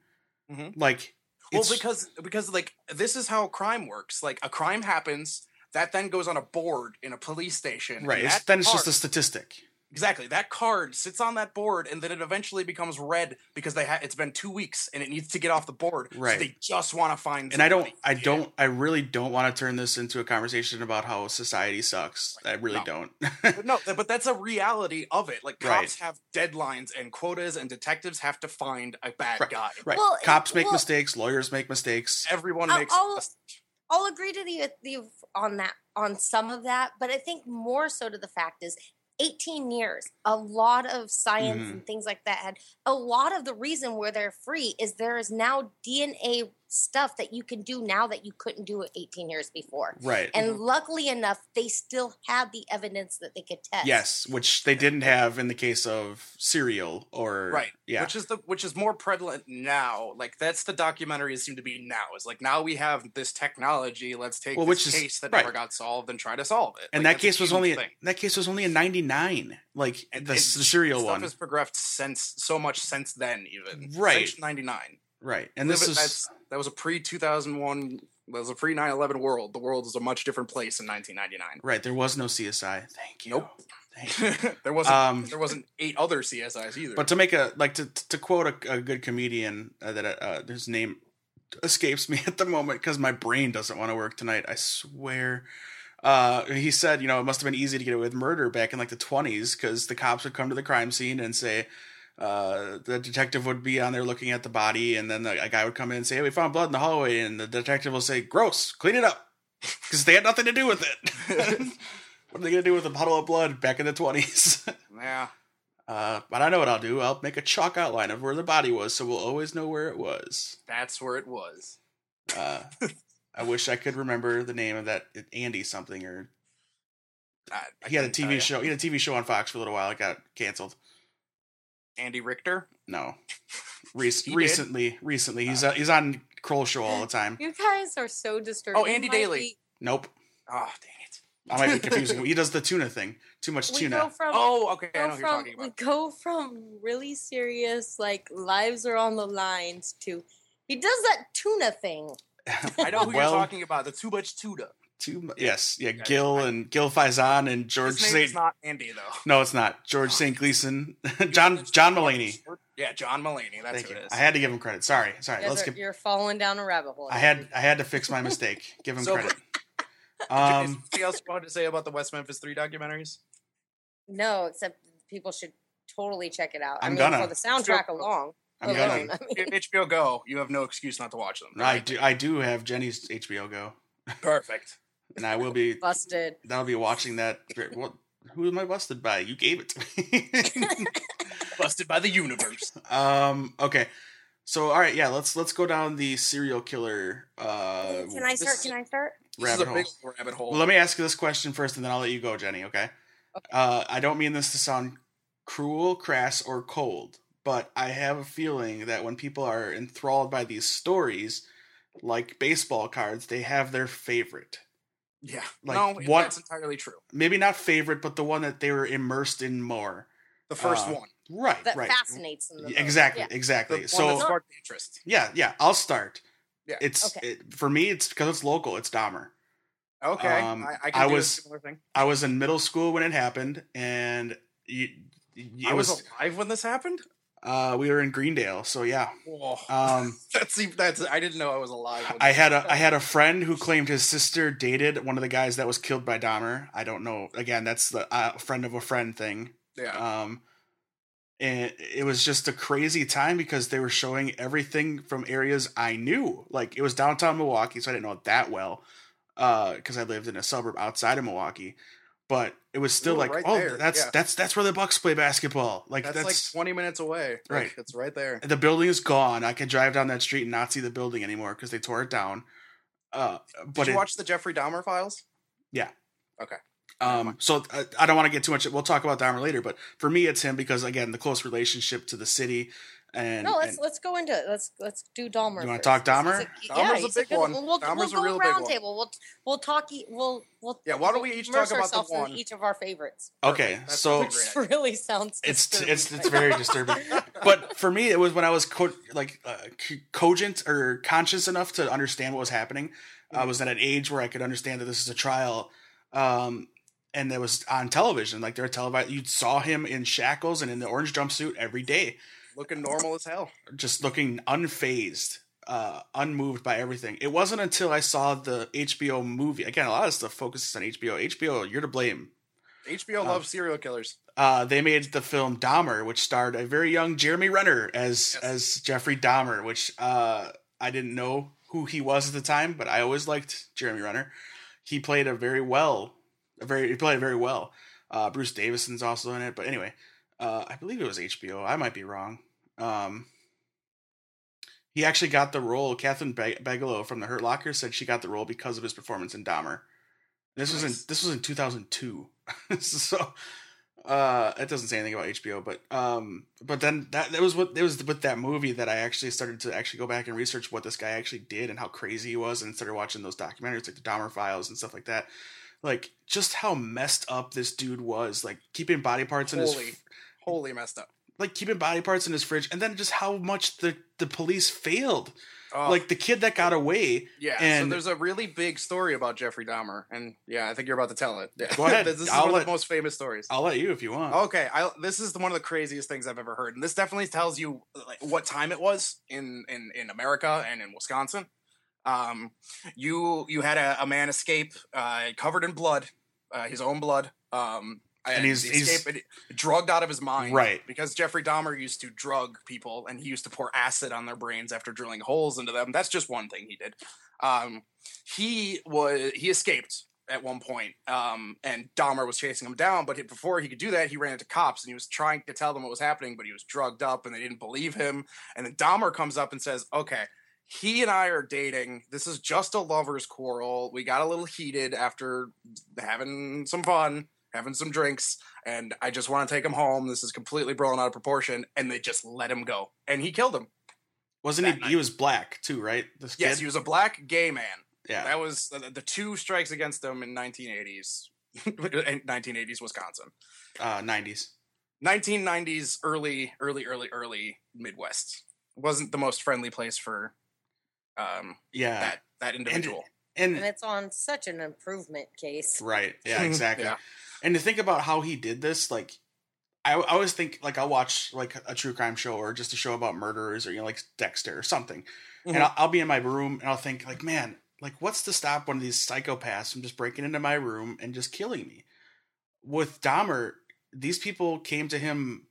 Mhm. Like Well, because because like this is how crime works. Like a crime happens, that then goes on a board in a police station. right, it's, then it's just a statistic. Exactly. That card sits on that board, and then it eventually becomes red because they ha- it's been two weeks and it needs to get off the board. Right. So they just want to find. And I don't. I Yeah. don't, I really don't want to turn this into a conversation about how society sucks. I really No. don't. But no, but that's a reality of it. Like Right. cops have deadlines and quotas, and detectives have to find a bad Right. guy. right. Well, Cops make well- mistakes. Lawyers make mistakes. Everyone I'll- makes. I'll- mis- I'll agree to the, the on that on some of that, but I think more so to the fact is 18 years. A lot of science Mhm. and things like that had a lot of the reason where they're free is there is now DNA stuff that you can do now that you couldn't do it 18 years before. Right. And mm-hmm. luckily enough, they still had the evidence that they could test. yes, which they didn't have in the case of Serial or right. Yeah. Which is the which is more prevalent now. Like that's the documentaries seem to be now. Is like now we have this technology. Let's take Well, this which is- case that right. never got solved and try to solve it. and Like, that case was only thing. that case was only in '99. Like the, and the Serial stuff one. has progressed since so much since then, even Right. Since '99. Right. And this is that's, that was a pre 2001. That was a pre 9/11 world. The world was a much different place in 1999. right. There was no CSI. Thank you. Nope. Thank you. there wasn't. Um, there wasn't eight other CSIs either. But to make a like to to quote a, a good comedian uh, that uh, his name escapes me at the moment because my brain doesn't want to work tonight. I swear. Uh, he said, you know, it must have been easy to get away with murder back in like the twenties because the cops would come to the crime scene and say, uh, the detective would be on there looking at the body, and then the, a guy would come in and say, hey, "We found blood in the hallway," and the detective will say, "Gross, clean it up," because they had nothing to do with it. what are they gonna do with a puddle of blood back in the twenties? yeah, Uh, but I know what I'll do. I'll make a chalk outline of where the body was, so we'll always know where it was. that's where it was. Uh, I wish I could remember the name of that Andy something or I, I he had a TV show. He had a TV show on Fox for a little while. It got canceled. Andy Richter. No, Rec- He did. recently, recently he's uh, he's on Kroll show all the time. You guys are so disturbed. Oh, Andy might Daly. be- Nope, Oh dang it! I might be confusing. him. He does the tuna thing. Too much we tuna. go from Oh, okay. I know what you're from talking we go from really serious like lives are on the lines to he does that tuna thing. I know who well, you're talking about. The too much tuna. Two. Yes, yeah. Yeah, Gil I- and Gil Faizon and George His name Saint. is not Andy though. no, it's not George Saint Gleason. John John Mulaney. Yeah, John Mulaney. That's Thank who you. it is. I had to give him credit. Sorry, sorry. You guys Let's are- give. you're falling down a rabbit hole. I had I had to fix my mistake. Give him So- credit. Is Um, anything else you wanted to say about the West Memphis Three documentaries? no, except people should totally check it out. I I'm mean, gonna. for the soundtrack along. I'm alone, gonna. I mean, HBO Go, you have no excuse not to watch them. I do. I do have Jenny's HBO Go, Perfect. And I will be. busted. I'll be watching that. What? Who am I busted by? You gave it to me. Busted by the universe. um. Okay. So all right, yeah. Let's let's go down the serial killer. Uh, Can I start? Can I start? This rabbit is a hole. big rabbit hole. Well, let me ask you this question first, and then I'll let you go, Jenny. Okay. Uh, I don't mean this to sound cruel, crass, or cold, but I have a feeling that when people are enthralled by these stories, like baseball cards, they have their favorite. Yeah. like, no, what- that's entirely true. Maybe not favorite, but the one that they were immersed in more. The first Uh, one. Right. That right. fascinates them. the. Exactly. Yeah. Exactly. one that So sparked interest. yeah, yeah. I'll start. Yeah. It's Okay. it, for me. It's because it's local. It's Dahmer. Okay. Um, I, I can I do was- a similar thing. I was in middle school when it happened, and you, it I was, was alive when this happened. Uh, we were in Greendale. So yeah. Um, that's that's. I didn't know I was alive. I had a. I had a friend who claimed his sister dated one of the guys that was killed by Dahmer. I don't know. Again, that's the uh, friend of a friend thing. Yeah. Um, and it was just a crazy time because they were showing everything from areas I knew. Like it was downtown Milwaukee, so I didn't know it that well because I lived in a suburb outside of Milwaukee. But it was still like, right oh, there, that's yeah. that's that's where the Bucks play basketball. Like that's, that's, like 20 minutes away. Like, Right. It's right there. the building is gone. I could drive down that street and not see the building anymore because they tore it down. Uh, but Did you it- watch the Jeffrey Dahmer files? Yeah. Okay. Um, so I, I don't want to get too much. We'll talk about Dahmer later, but for me, it's him because again, the close relationship to the city. And, No, let's and- let's go into it. Let's let's do Dahmer. You wanna talk talk 'cause Dahmer? a- Dahmer's yeah, a he's big good one. We'll, Dahmer's we'll real go big one. table. We'll we'll talk. We'll we'll Yeah, why don't we each talk about the ourselves in one- each of our favorites. okay, so sounds Which really sounds. it's it's it's very disturbing. but for me, it was when I was co- like uh, c- cogent or conscious enough to understand what was happening. I was at an age where I could understand that this is a trial, um, and it was on television. Like they were televised. You saw him in shackles and in the orange jumpsuit every day. Looking normal as hell. just looking unfazed, uh, unmoved by everything. It wasn't until I saw the HBO movie. Again, a lot of stuff focuses on HBO. HBO, you're to blame. HBO Um, loves serial killers. Uh, they made the film Dahmer, which starred a very young Jeremy Renner as Yes. as Jeffrey Dahmer, which uh, I didn't know who he was at the time, but I always liked Jeremy Renner. He played a very well, a very he played very well. Uh, Bruce Davison's also in it, but anyway, uh, I believe it was HBO. I might be wrong. Um, he actually got the role. Kathryn Be- Bigelow from the Hurt Locker said she got the role because of his performance in Dahmer. This was in this was in 2002. so uh it doesn't say anything about HBO, but um but then that that was what it was with that movie that I actually started to actually go back and research what this guy actually did and how crazy he was and started watching those documentaries like the Dahmer files and stuff like that. Like just how messed up this dude was, like keeping body parts in his Holy, holy messed up. Like keeping body parts in his fridge and then just how much the the police failed. Oh, Like the kid that got away yeah. so there's a really big story about Jeffrey Dahmer, and yeah, I think you're about to tell it. Yeah. Go ahead. this is I'll one let- of the most famous stories. I'll let you if you want. Okay, I, this is one of the craziest things I've ever heard, and this definitely tells you like, what time it was in, in, in America and in Wisconsin. Um, you you had a, a man escape uh, covered in blood, uh, his own blood. Um, And he's- he he's- escaped- drugged out of his mind, Right. Because Jeffrey Dahmer used to drug people, and he used to pour acid on their brains after drilling holes into them. That's just one thing he did. Um, he was he escaped at one point, um, and Dahmer was chasing him down. But before he could do that, he ran into cops, and he was trying to tell them what was happening, but he was drugged up, and they didn't believe him. And then Dahmer comes up and says, "Okay." He and I are dating. This is just a lover's quarrel. We got a little heated after having some fun, having some drinks, and I just want to take him home. This is completely blown out of proportion. And they just let him go. And he killed him. Wasn't he? night. He was black too, right? This kid. Yes, he was a black gay man. yeah. That was the, the two strikes against him in 1980s, 1980s Wisconsin, uh, 90s. 1990s early, early, early, early Midwest. wasn't the most friendly place for um, Yeah. that that individual. and, and it's on such an improvement case. right, yeah, exactly. Yeah. And to think about how he did this, like I, I always think like I'll watch like a true crime show or just a show about murderers or you know like Dexter or something, and Mhm. I'll, I'll be in my room and I'll think like, man, like what's to stop one of these psychopaths from just breaking into my room and just killing me? With Dahmer, these people came to him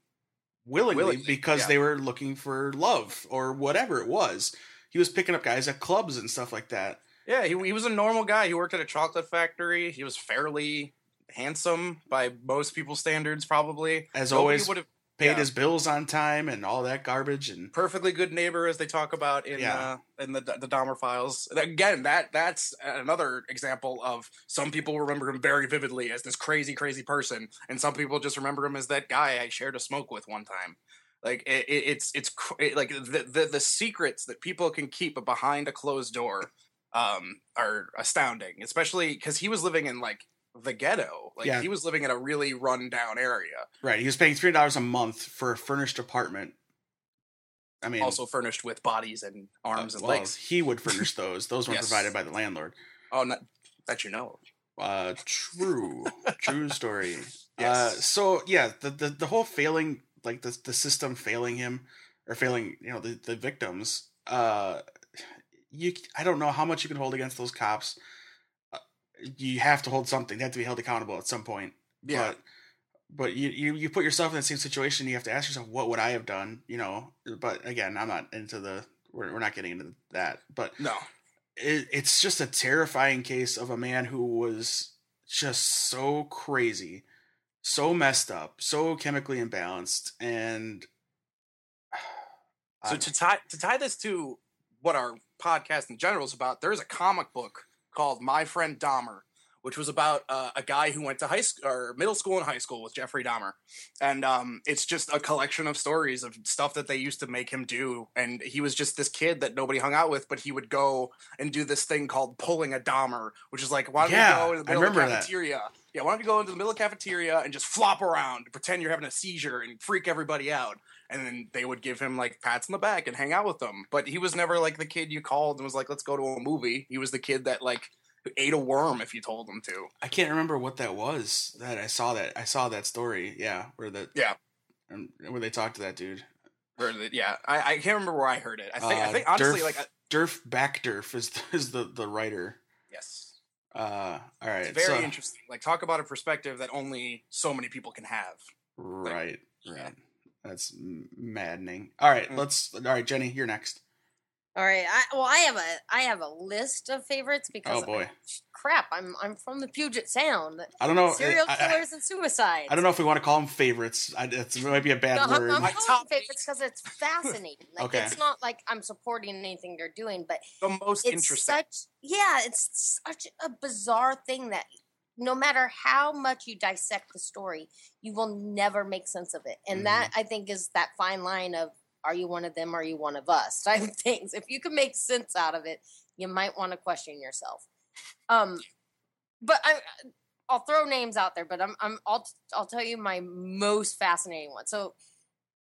willingly, Willingly, because yeah. they were looking for love or whatever it was. He was picking up guys at clubs and stuff like that. Yeah, he, he was a normal guy. He worked at a chocolate factory. He was fairly handsome by most people's standards, probably. As Nobody always, would have paid yeah. his bills on time and all that garbage and perfectly good neighbor, as they talk about in Yeah. uh, in the the Dahmer files. Again, that that's another example of some people remember him very vividly as this crazy, crazy person, and some people just remember him as that guy I shared a smoke with one time. Like it, it, it's it's cr- it, like the, the the secrets that people can keep behind a closed door um are astounding especially because he was living in like the ghetto like Yeah. he was living in a really run down area right. He was paying three dollars a month for a furnished apartment. I mean, also furnished with bodies and arms uh, and well, legs he would furnish those. Those weren't Yes. provided by the landlord. oh not that you know. Uh, true, true story. Uh, Yes. so yeah, the, the the whole failing, like the the system failing him or failing, you know, the the victims. Uh, you, I don't know how much you can hold against those cops. You have to hold something. They have to be held accountable at some point. Yeah. But but you, you you put yourself in the same situation. You have to ask yourself, what would I have done? You know. But again, I'm not into the. We're, we're not getting into that. But no it, it's just a terrifying case of a man who was just so crazy, so messed up, so chemically imbalanced, and So to tie to tie this to what our podcast in general is about, there's a comic book called My Friend Dahmer, which was about uh, a guy who went to high school or middle school and high school with Jeffrey Dahmer, and um, it's just a collection of stories of stuff that they used to make him do. And he was just this kid that nobody hung out with, but he would go and do this thing called pulling a Dahmer, which is like, why don't Yeah, you go in the middle of the remember that. Yeah, why don't you go into the middle of the cafeteria and just flop around, pretend you're having a seizure, and freak everybody out? And then they would give him like pats on the back and hang out with them. But he was never like the kid you called and was like, "Let's go to a movie." He was the kid that like ate a worm if you told him to. I can't remember what that was. That I saw that I saw that story. Yeah, where the Yeah. um, where they talked to that dude. Or the- yeah, I, I can't remember where I heard it. I think I Uh, think honestly Derf- like I, Derf Backderf is is the the writer. yes, Uh, all right, it's very so- interesting. Like talk about a perspective that only so many people can have. Right, yeah. right. That's maddening. All right, Mm. let's. All right, Jenny, you're next. All right. I, well, I have a I have a list of favorites because Oh boy, crap, I'm I'm from the Puget Sound. I don't know. Serial I, I- killers and suicides. I don't know if we want to call them favorites. I, it's, it might be a bad No, I'm, word. I'm My calling top favorites because it's fascinating. Like Okay. it's not like I'm supporting anything they're doing, but The most it's interesting. such yeah, it's such a bizarre thing that no matter how much you dissect the story, you will never make sense of it. And that Mm-hmm. I think is that fine line of are you one of them, are you one of us type of things. If you can make sense out of it, you might want to question yourself. Um but I I'll throw names out there, but I'm I'm I'll I'll tell you my most fascinating one. So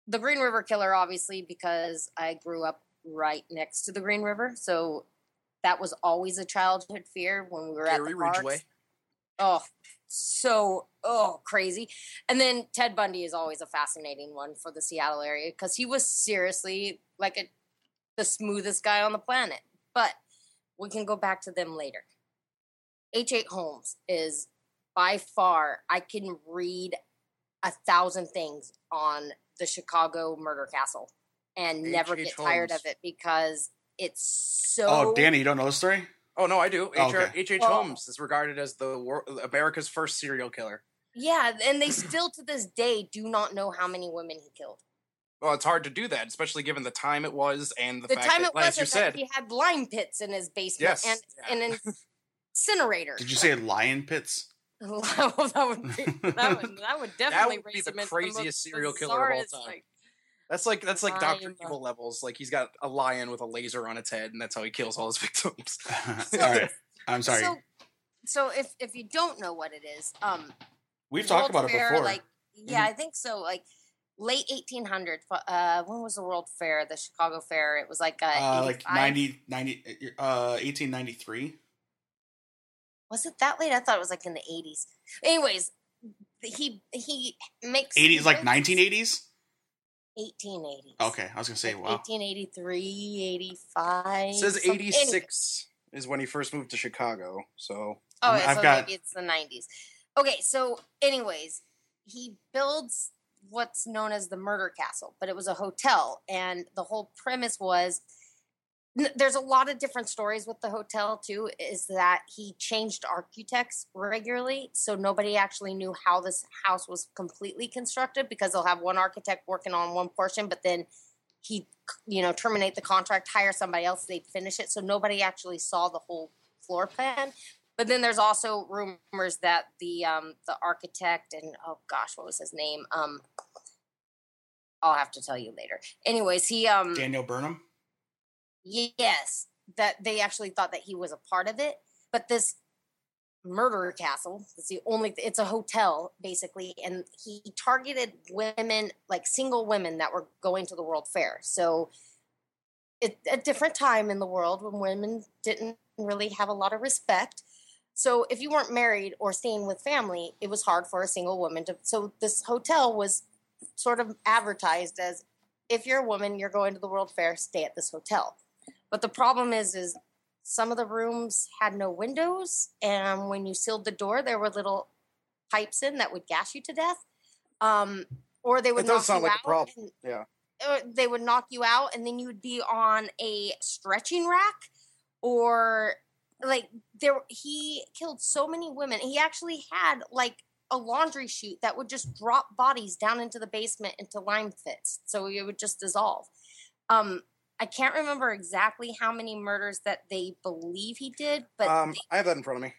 the Green River Killer, obviously, because I grew up right next to the Green River, so that was always a childhood fear when we were at Gary the parks. Ridgway. Oh, so oh crazy. And then Ted Bundy is always a fascinating one for the Seattle area because he was seriously like a the smoothest guy on the planet. But we can go back to them later. H.8 Holmes is by far I can read a thousand things on the Chicago murder castle and never H.H. get tired of it because it's so oh, Danny, you don't know the story? Oh no, I do. Oh, H. okay. H. H. Well- Holmes is regarded as the wor- America's first serial killer. Yeah, and they still to this day do not know how many women he killed. Well, it's hard to do that, especially given the time it was and the, The fact time that, it like was you said, he had lime pits in his basement Yes, and yeah. an incinerator. Did you say lion pits? well, that would be, that would that would definitely would be the craziest most serial killer of all time. like- that's like that's like Doctor Evil levels. Like he's got a lion with a laser on its head, and that's how he kills all his victims. all right, I'm sorry. So, so if if you don't know what it is, um, We've talked World about it before. Like, yeah, I think so. Like late 1800. fu- Uh, when was the World Fair? The Chicago Fair. It was like uh, uh, like 85? 90, 90 uh, 1893. Was it that late? I thought it was like in the eighties. Anyways, he he makes 80s, like 1980s? Eighteen eighties. Okay, I was to say, wow. 1883, 85. It says something- eighty six is when he first moved to Chicago. So Oh, I've so got- maybe it's the 90s. Okay, so anyways, he builds what's known as the murder castle, but it was a hotel and the whole premise was there's a lot of different stories with the hotel too is that he changed architects regularly so nobody actually knew how this house was completely constructed because they'll have one architect working on one portion but then he you know terminate the contract hire somebody else they'd finish it so nobody actually saw the whole floor plan. But then there's also rumors that the um the architect and oh gosh what was his name? Um i'll have to tell you later. Anyways he um Daniel Burnham? Yes, that they actually thought that he was a part of it, but this murder castle it's the only it's a hotel basically and he targeted women like single women that were going to the world fair. So it, a different time in the world when women didn't really have a lot of respect. So if you weren't married or staying with family it was hard for a single woman to so this hotel was sort of advertised as if you're a woman you're going to the world fair stay at this hotel but the problem is, is some of the rooms had no windows, and when you sealed the door, there were little pipes in that would gas you to death. Um, or they would It does knock sound you like a problem, and- yeah. or they would knock you out, and then you would be on a stretching rack, or like there. He killed so many women. He actually had like a laundry chute that would just drop bodies down into the basement into lime pits, so it would just dissolve. Um, I can't remember exactly how many murders that they believe he did, but um, they- I have that in front of me.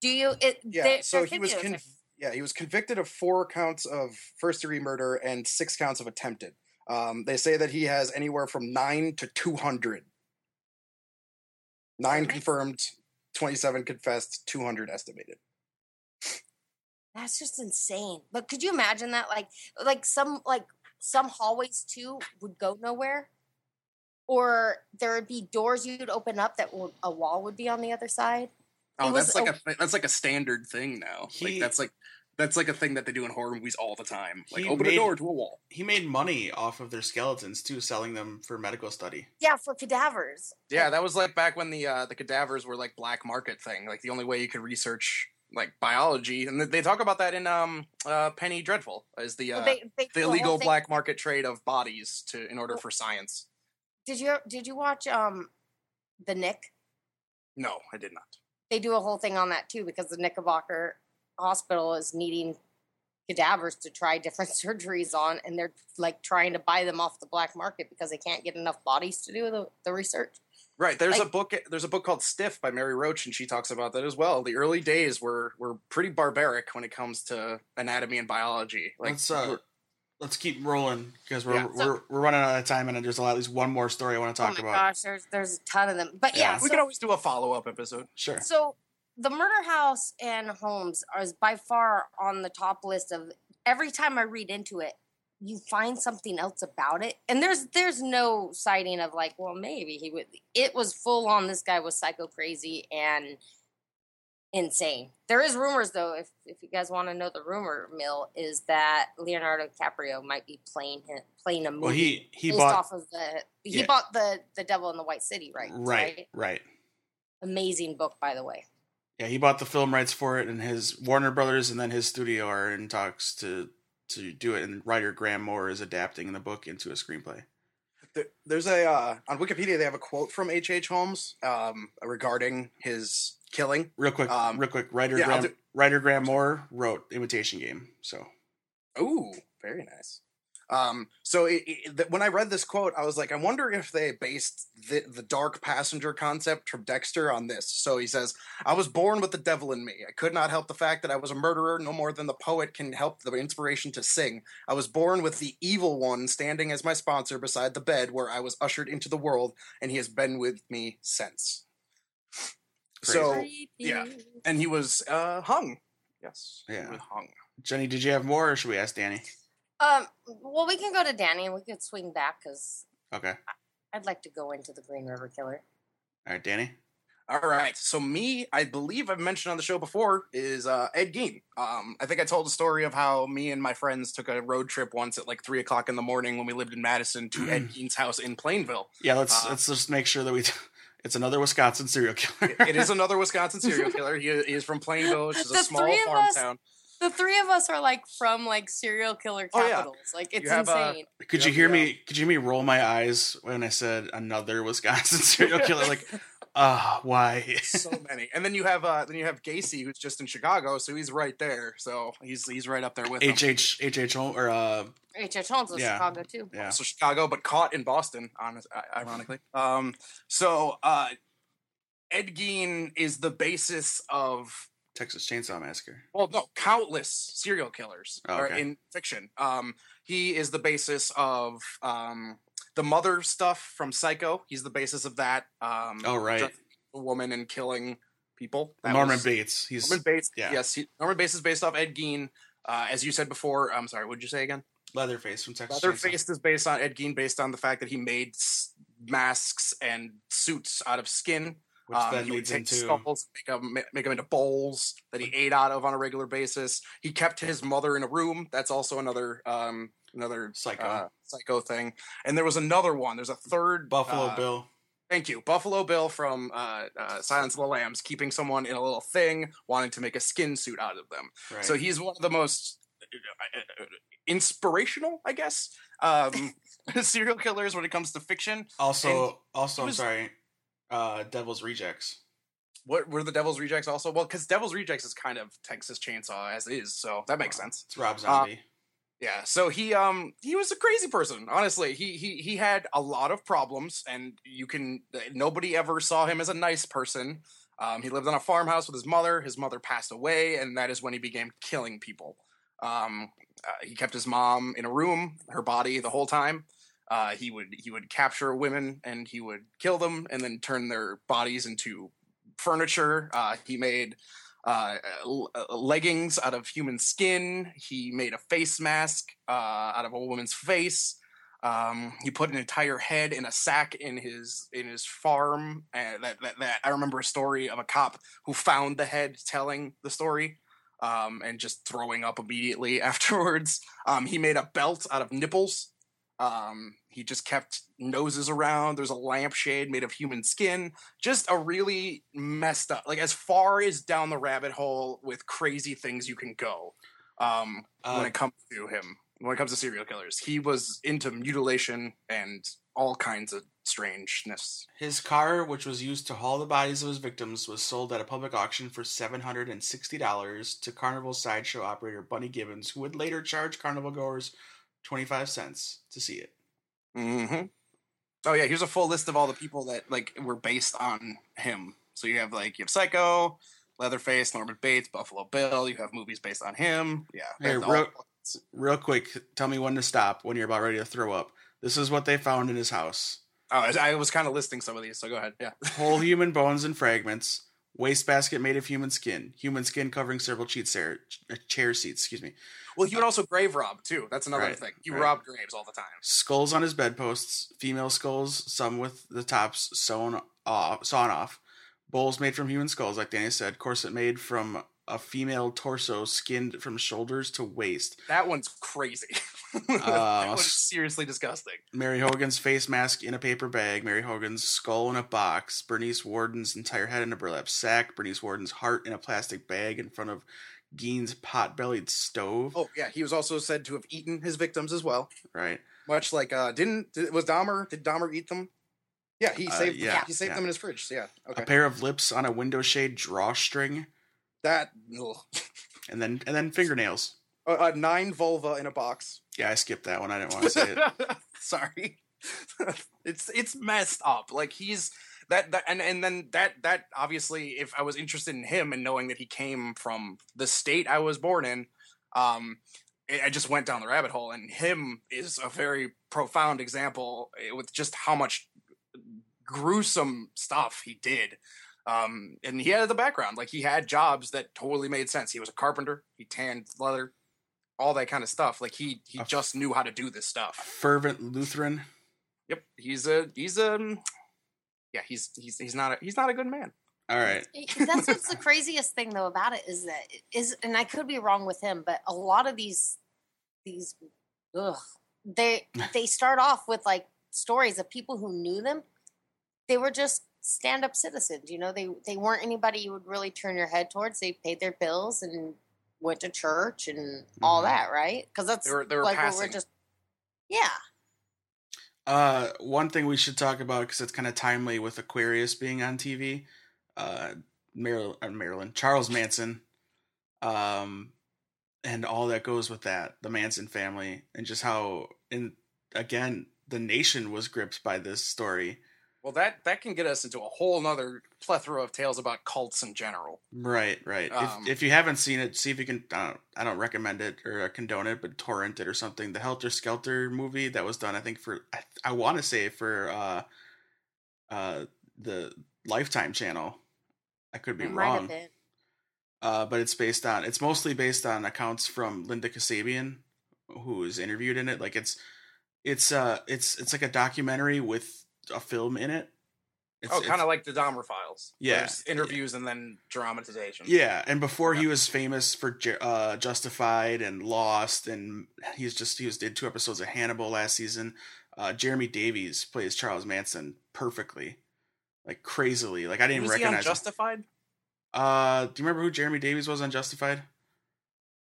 do you? It, Yeah, so he was videos con- are- yeah he was convicted of four counts of first degree murder and six counts of attempted. Um, they say that he has anywhere from nine to two hundred. Nine Okay. confirmed, twenty-seven confessed, two hundred estimated. That's just insane. But could you imagine that? Like, like some like some hallways too would go nowhere, or there would be doors you'd open up that would, a wall would be on the other side. Oh, It was that's like a- a that's like a standard thing now. He- like that's like that's like a thing that they do in horror movies all the time. Like open made- a door to a wall. He made money off of their skeletons too, selling them for medical study. Yeah, for cadavers. Yeah, that was like back when the uh, the cadavers were like black market thing. Like the only way you could research like biology, and they talk about that in um uh, Penny Dreadful as the uh, Well, they, they the a whole illegal thing- black market trade of bodies to in order for science. Did you did you watch um the Knick? No, I did not. They do a whole thing on that too because the Knickerbocker Hospital is needing cadavers to try different surgeries on, and they're like trying to buy them off the black market because they can't get enough bodies to do the, the research. Right. There's a book. There's a book called Stiff by Mary Roach, and she talks about that as well. The early days were were pretty barbaric when it comes to anatomy and biology. Like, let's uh, we're- let's keep rolling because we're Yeah. we're we're running out of time, and there's at least one more story I want to talk about. oh my about. gosh, there's there's a ton of them. But yeah, Yeah. we so, could always do a follow up episode. Sure. so the murder house and Holmes are is by far on the top list of every time I read into it, you find something else about it. And there's there's no sighting of like, well, maybe he would it was full on this guy was psycho crazy and insane. There is rumors though, if if you guys want to know the rumor mill, is that Leonardo DiCaprio might be playing him, playing a movie Well, he he based bought off of the he Yeah. bought the the Devil in the White City, right? right right. Amazing book, by the way. Yeah, he bought the film rights for it, and his Warner Brothers and then his studio are in talks to to do it. And writer Graham Moore is adapting the book into a screenplay. There- There's a uh, on Wikipedia they have a quote from H. H. Holmes um, regarding his killing. Real quick, Um, real quick. Writer yeah, Graham do- writer Graham Moore wrote Imitation Game. So Ooh, very nice. Um, so it, it, th- when I read this quote, I was like, I wonder if they based the, the dark passenger concept from Dexter on this. So he says, I was born with the devil in me. I could not help the fact that I was a murderer no more than the poet can help the inspiration to sing. I was born with the evil one standing as my sponsor beside the bed where I was ushered into the world, and he has been with me since. So, Creepy. yeah. and he was uh, hung. Yes. he Yeah. was hung. Jenny, did you have more, or should we ask Danny? Um. Well, we can go to Danny, and we could swing back because Okay, I'd like to go into the Green River Killer. all right, Danny. All right. So me, I believe I've mentioned on the show before, is uh, Ed Gein. Um, I think I told a story of how me and my friends took a road trip once at like three o'clock in the morning when we lived in Madison to Ed Gein's house in Plainfield. Yeah, let's Uh, let's just make sure that we. It's another Wisconsin serial killer. It- it is another Wisconsin serial killer. He, he is from Plainfield, which is a The small three of farm us- town. The three of us are like from like serial killer Oh, yeah. capitals. Like it's You have, uh, insane. Could you Yep, hear yeah. me? Could you hear me roll my eyes when I said another Wisconsin serial killer? Like, ah, why? so many. And then you have uh, then you have Gacy, who's just in Chicago, so he's right there. So he's he's right up there with him. H H H H Holmes or uh, H. H. Holmes was yeah. Chicago too. yeah, so Chicago, but caught in Boston, honest, ironically. Um, so uh, Ed Gein is the basis of Texas Chainsaw Massacre. well, no, countless serial killers Oh, are okay. in fiction. Um, he is the basis of um, the mother stuff from Psycho. He's the basis of that. Um, Oh right, a woman and killing people. That Norman was- Bates. He's Norman Bates. yeah. Yes, he, Norman Bates is based off Ed Gein. Uh, as you said before, I'm sorry. What did you say again? Leatherface from Texas. Leatherface is based on Ed Gein, based on the fact that he made s- masks and suits out of skin. which Um, then he would take into skulls, make them, make them into bowls that he ate out of on a regular basis. He kept his mother in a room. That's also another um, another Psycho. uh, psycho thing. And there was another one. There's a third Buffalo uh, Bill. Thank you, Buffalo Bill from uh, uh, Silence of the Lambs, keeping someone in a little thing, wanting to make a skin suit out of them. Right. So he's one of the most uh, inspirational, I guess, um, serial killers when it comes to fiction. also, also, he I'm sorry. Uh, Devil's Rejects. What were the Devil's Rejects also? Well, because Devil's Rejects is kind of Texas Chainsaw as is, so that makes sense. It's Rob Zombie. Yeah, so he um he was a crazy person. Honestly, he he he had a lot of problems, and you can nobody ever saw him as a nice person. Um, he lived on a farmhouse with his mother. His mother passed away, and that is when he began killing people. Um, uh, he kept his mom in a room, her body the whole time. Uh, he would he would capture women and he would kill them and then turn their bodies into furniture. Uh, he made uh, uh, leggings out of human skin. He made a face mask uh, out of a woman's face. Um, he put an entire head in a sack in his in his farm. That, that that I remember a story of a cop who found the head telling the story. Um, and just throwing up immediately afterwards. Um, he made a belt out of nipples. Um, he just kept noses around. There's a lampshade made of human skin just a really messed up like as far as down the rabbit hole with crazy things you can go um when Uh, it comes to him when it comes to serial killers he was into mutilation and all kinds of strangeness His car, which was used to haul the bodies of his victims, was sold at a public auction for $760 to Carnival sideshow operator Bunny Gibbons, who would later charge carnival goers 25 cents to see it. Mm-hmm. oh yeah here's a full list of all the people that like were based on him. So you have like you have psycho leatherface norman bates buffalo bill. You have movies based on him. Yeah Hey, real, real quick, tell me when to stop when you're about ready to throw up. This is what they found in his house. Oh, I I was kind of listing some of these so go ahead yeah. Whole human bones and fragments, wastebasket made of human skin, human skin covering several cheat chair, chair seats, excuse me, Well, he would also grave rob too. That's another Right, thing. He right. robbed graves all the time. skulls on his bedposts, female skulls, some with the tops sewn off, sawn off, bowls made from human skulls, like Danny said, corset made from a female torso skinned from shoulders to waist. That one's crazy. that Uh, one's seriously disgusting. Mary Hogan's face mask in a paper bag, Mary Hogan's skull in a box, Bernice Worden's entire head in a burlap sack, Bernice Worden's heart in a plastic bag in front of Gein's pot-bellied stove. Oh yeah, he was also said to have eaten his victims as well. Right. Much like uh didn't did, was Dahmer? Did Dahmer eat them? Yeah, he Uh, saved. yeah, he saved yeah. them in his fridge. Yeah. Okay. A pair of lips on a window shade drawstring, that ugh. and then and then fingernails. uh, uh, nine vulva in a box. Yeah, I skipped that one. I didn't want to say it. Sorry. it's it's messed up. Like he's that that and and then that that obviously if I was interested in him and knowing that he came from the state I was born in, um I I just went down the rabbit hole and him is a very profound example eh, with just how much gruesome stuff he did. Um and he had the background like he had jobs that totally made sense. He was a carpenter, he tanned leather, all that kind of stuff. Like he he A- just knew how to do this stuff. Fervent Lutheran. Yep, he's a he's a yeah he's he's he's not a he's not a good man. All right. That's what's the craziest thing though about it is that is, and I could be wrong with him, but a lot of these these, ugh, they they start off with like stories of people who knew them. They were just stand up citizens, you know. They they weren't anybody you would really turn your head towards. They paid their bills and went to church and all Mhm. that, right? Because that's They were- they were like passing. we're just yeah. Uh, one thing we should talk about because it's kind of timely with Aquarius being on TV. Uh, Mar- uh, Maryland, Charles Manson, um, and all that goes with that, the Manson family, and just how, in again, the nation was gripped by this story. Well, that that can get us into a whole nother plethora of tales about cults in general. Right, right. Um, if, if you haven't seen it, see if you can. I don't, I don't recommend it or condone it, but torrent it or something. The Helter Skelter movie that was done, I think for I, I want to say for uh, uh, the Lifetime channel. I could be It might have wrong, been. uh, but it's based on. It's mostly based on accounts from Linda Kasabian, who is interviewed in it. Like it's, it's uh, it's it's like a documentary with a film in it. It's, oh, kind of like the Dahmer files. Yeah. There's interviews and then dramatization. Yeah, and before he was famous for uh, Justified and Lost, and he's just he was did two episodes of Hannibal last season. Uh, Jeremy Davies plays Charles Manson perfectly, like crazily. Like I didn't was he on recognize. him. Justified? Uh, do you remember who Jeremy Davies was on Justified?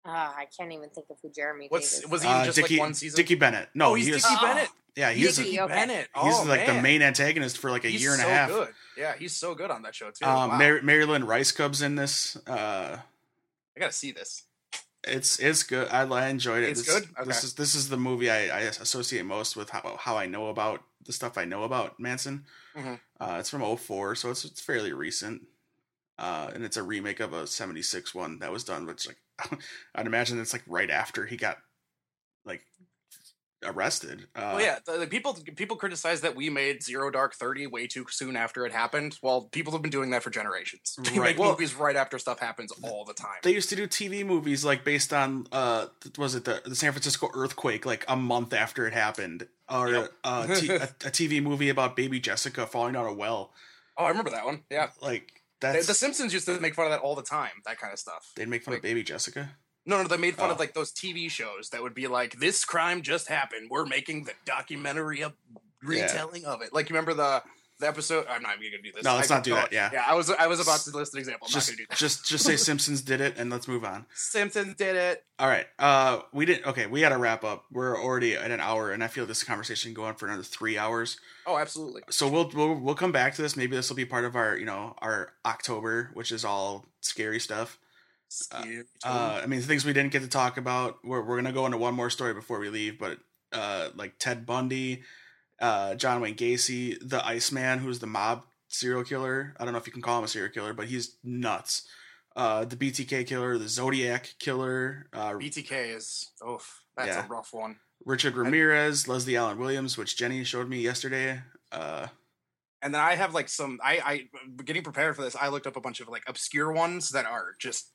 Ah, I can't even think of who Jeremy What's Davies was is. he Uh, just Dickie, like one season? Dickie Bennett. No, oh, he's he was. Dickie Oh. Bennett. Yeah, he's Dickie, Dickie okay. Bennett. he's Oh, like the main antagonist for like a He's year and so a half. Good. Yeah, he's so good on that show too. Um, wow. Mar- Marilyn Rice Cubs in this. Uh, I gotta see this. It's it's good. I, I enjoyed it. It's this, good? This is this is the movie I, I associate most with how how I know about the stuff I know about Manson. Mhm. Uh, it's from 04, so it's it's fairly recent. Uh, and it's a remake of a 76 one that was done, which like I'd imagine it's like right after he got like arrested. Uh, well, yeah, the, the people people criticize that we made Zero Dark Thirty way too soon after it happened. Well, people have been doing that for generations. They Right. make Well- movies right after stuff happens all the time. They used to do TV movies like based on uh was it the, the San Francisco earthquake like a month after it happened or Yep. uh, t- a, a TV movie about baby Jessica falling down a well oh, I remember that one. Yeah, like that's the Simpsons used to make fun of that all the time. That kind of stuff. they'd make fun of baby Jessica. No, no, they made fun Oh. of like those TV shows that would be like, "This crime just happened. We're making the documentary a retelling of it." Like, you remember the the episode? I'm not even gonna do this. No, let's I not do that, yeah. yeah. I was I was about to list an example. I'm just not gonna do that. just just say Simpsons did it and let's move on. Simpsons did it. All right. Uh we didn't okay, we gotta wrap up. We're already at an hour and I feel this conversation go on for another three hours. Oh, absolutely. So we'll we'll we'll come back to this. Maybe this will be part of our, you know, our October, which is all scary stuff. Scary Uh, I mean, things we didn't get to talk about. We're we're gonna go into one more story before we leave, but uh, like Ted Bundy, uh, John Wayne Gacy, the Iceman, who's the mob serial killer. I don't know if you can call him a serial killer, but he's nuts. Uh, the BTK killer, the Zodiac killer, uh, BTK is oh, that's Yeah. a rough one. Richard Ramirez, Leslie Allen Williams, which Jenny showed me yesterday. Uh, And then I have like some. I I getting prepared for this. I looked up a bunch of like obscure ones that are just.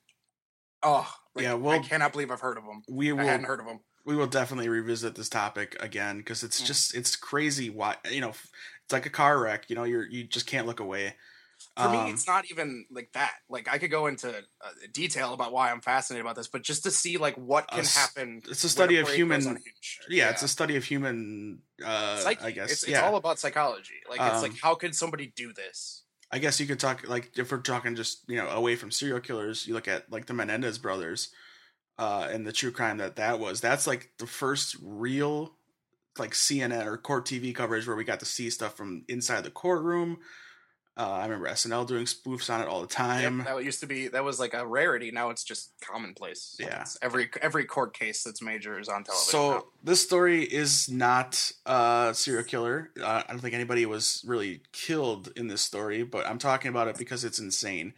Oh like, Yeah, well- I cannot believe I've heard of them. we I hadn't heard of them. we will definitely revisit this topic again because it's Mm. just it's crazy. Why you know it's like a car wreck. You know you're you just can't look away. For me, Um, it's not even like that. Like I could go into uh, detail about why I'm fascinated about this, but just to see like what can happen. it's a study of human- unhinged. yeah, it's a study of human uh Psyche. i guess it's, it's yeah all about psychology. Like it's like Um, how could somebody do this? I guess you could talk like if we're talking just you know away from serial killers you look at like the menendez brothers uh and the true crime that that was. That's like the first real like cnn or court tv coverage where we got to see stuff from inside the courtroom uh i remember snl doing spoofs on it all the time Yep, that used to be that was like a rarity. Now it's just commonplace. Yeah. it's every every court case that's major is on television. So now. this story is not a serial killer. Uh, I don't think anybody was really killed in this story, but I'm talking about it because it's insane.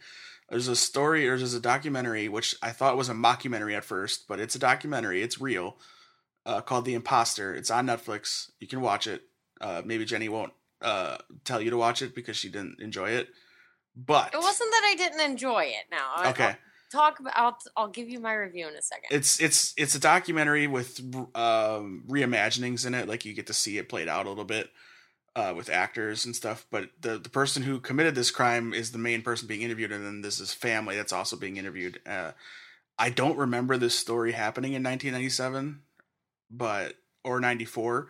There's a story, or there's a documentary, which I thought was a mockumentary at first, but it's a documentary. It's real, uh, called The Imposter. It's on Netflix. You can watch it. Uh, maybe Jenny won't uh, tell you to watch it because she didn't enjoy it. But It wasn't that I didn't enjoy it. Now, I- okay. I'll talk about. I'll, I'll give you my review in a second. it's it's it's a documentary with um reimaginings in it like you get to see it played out a little bit uh, with actors and stuff. But the the person who committed this crime is the main person being interviewed, and then this is family that's also being interviewed. Uh, I don't remember this story happening in 1997, but or 94.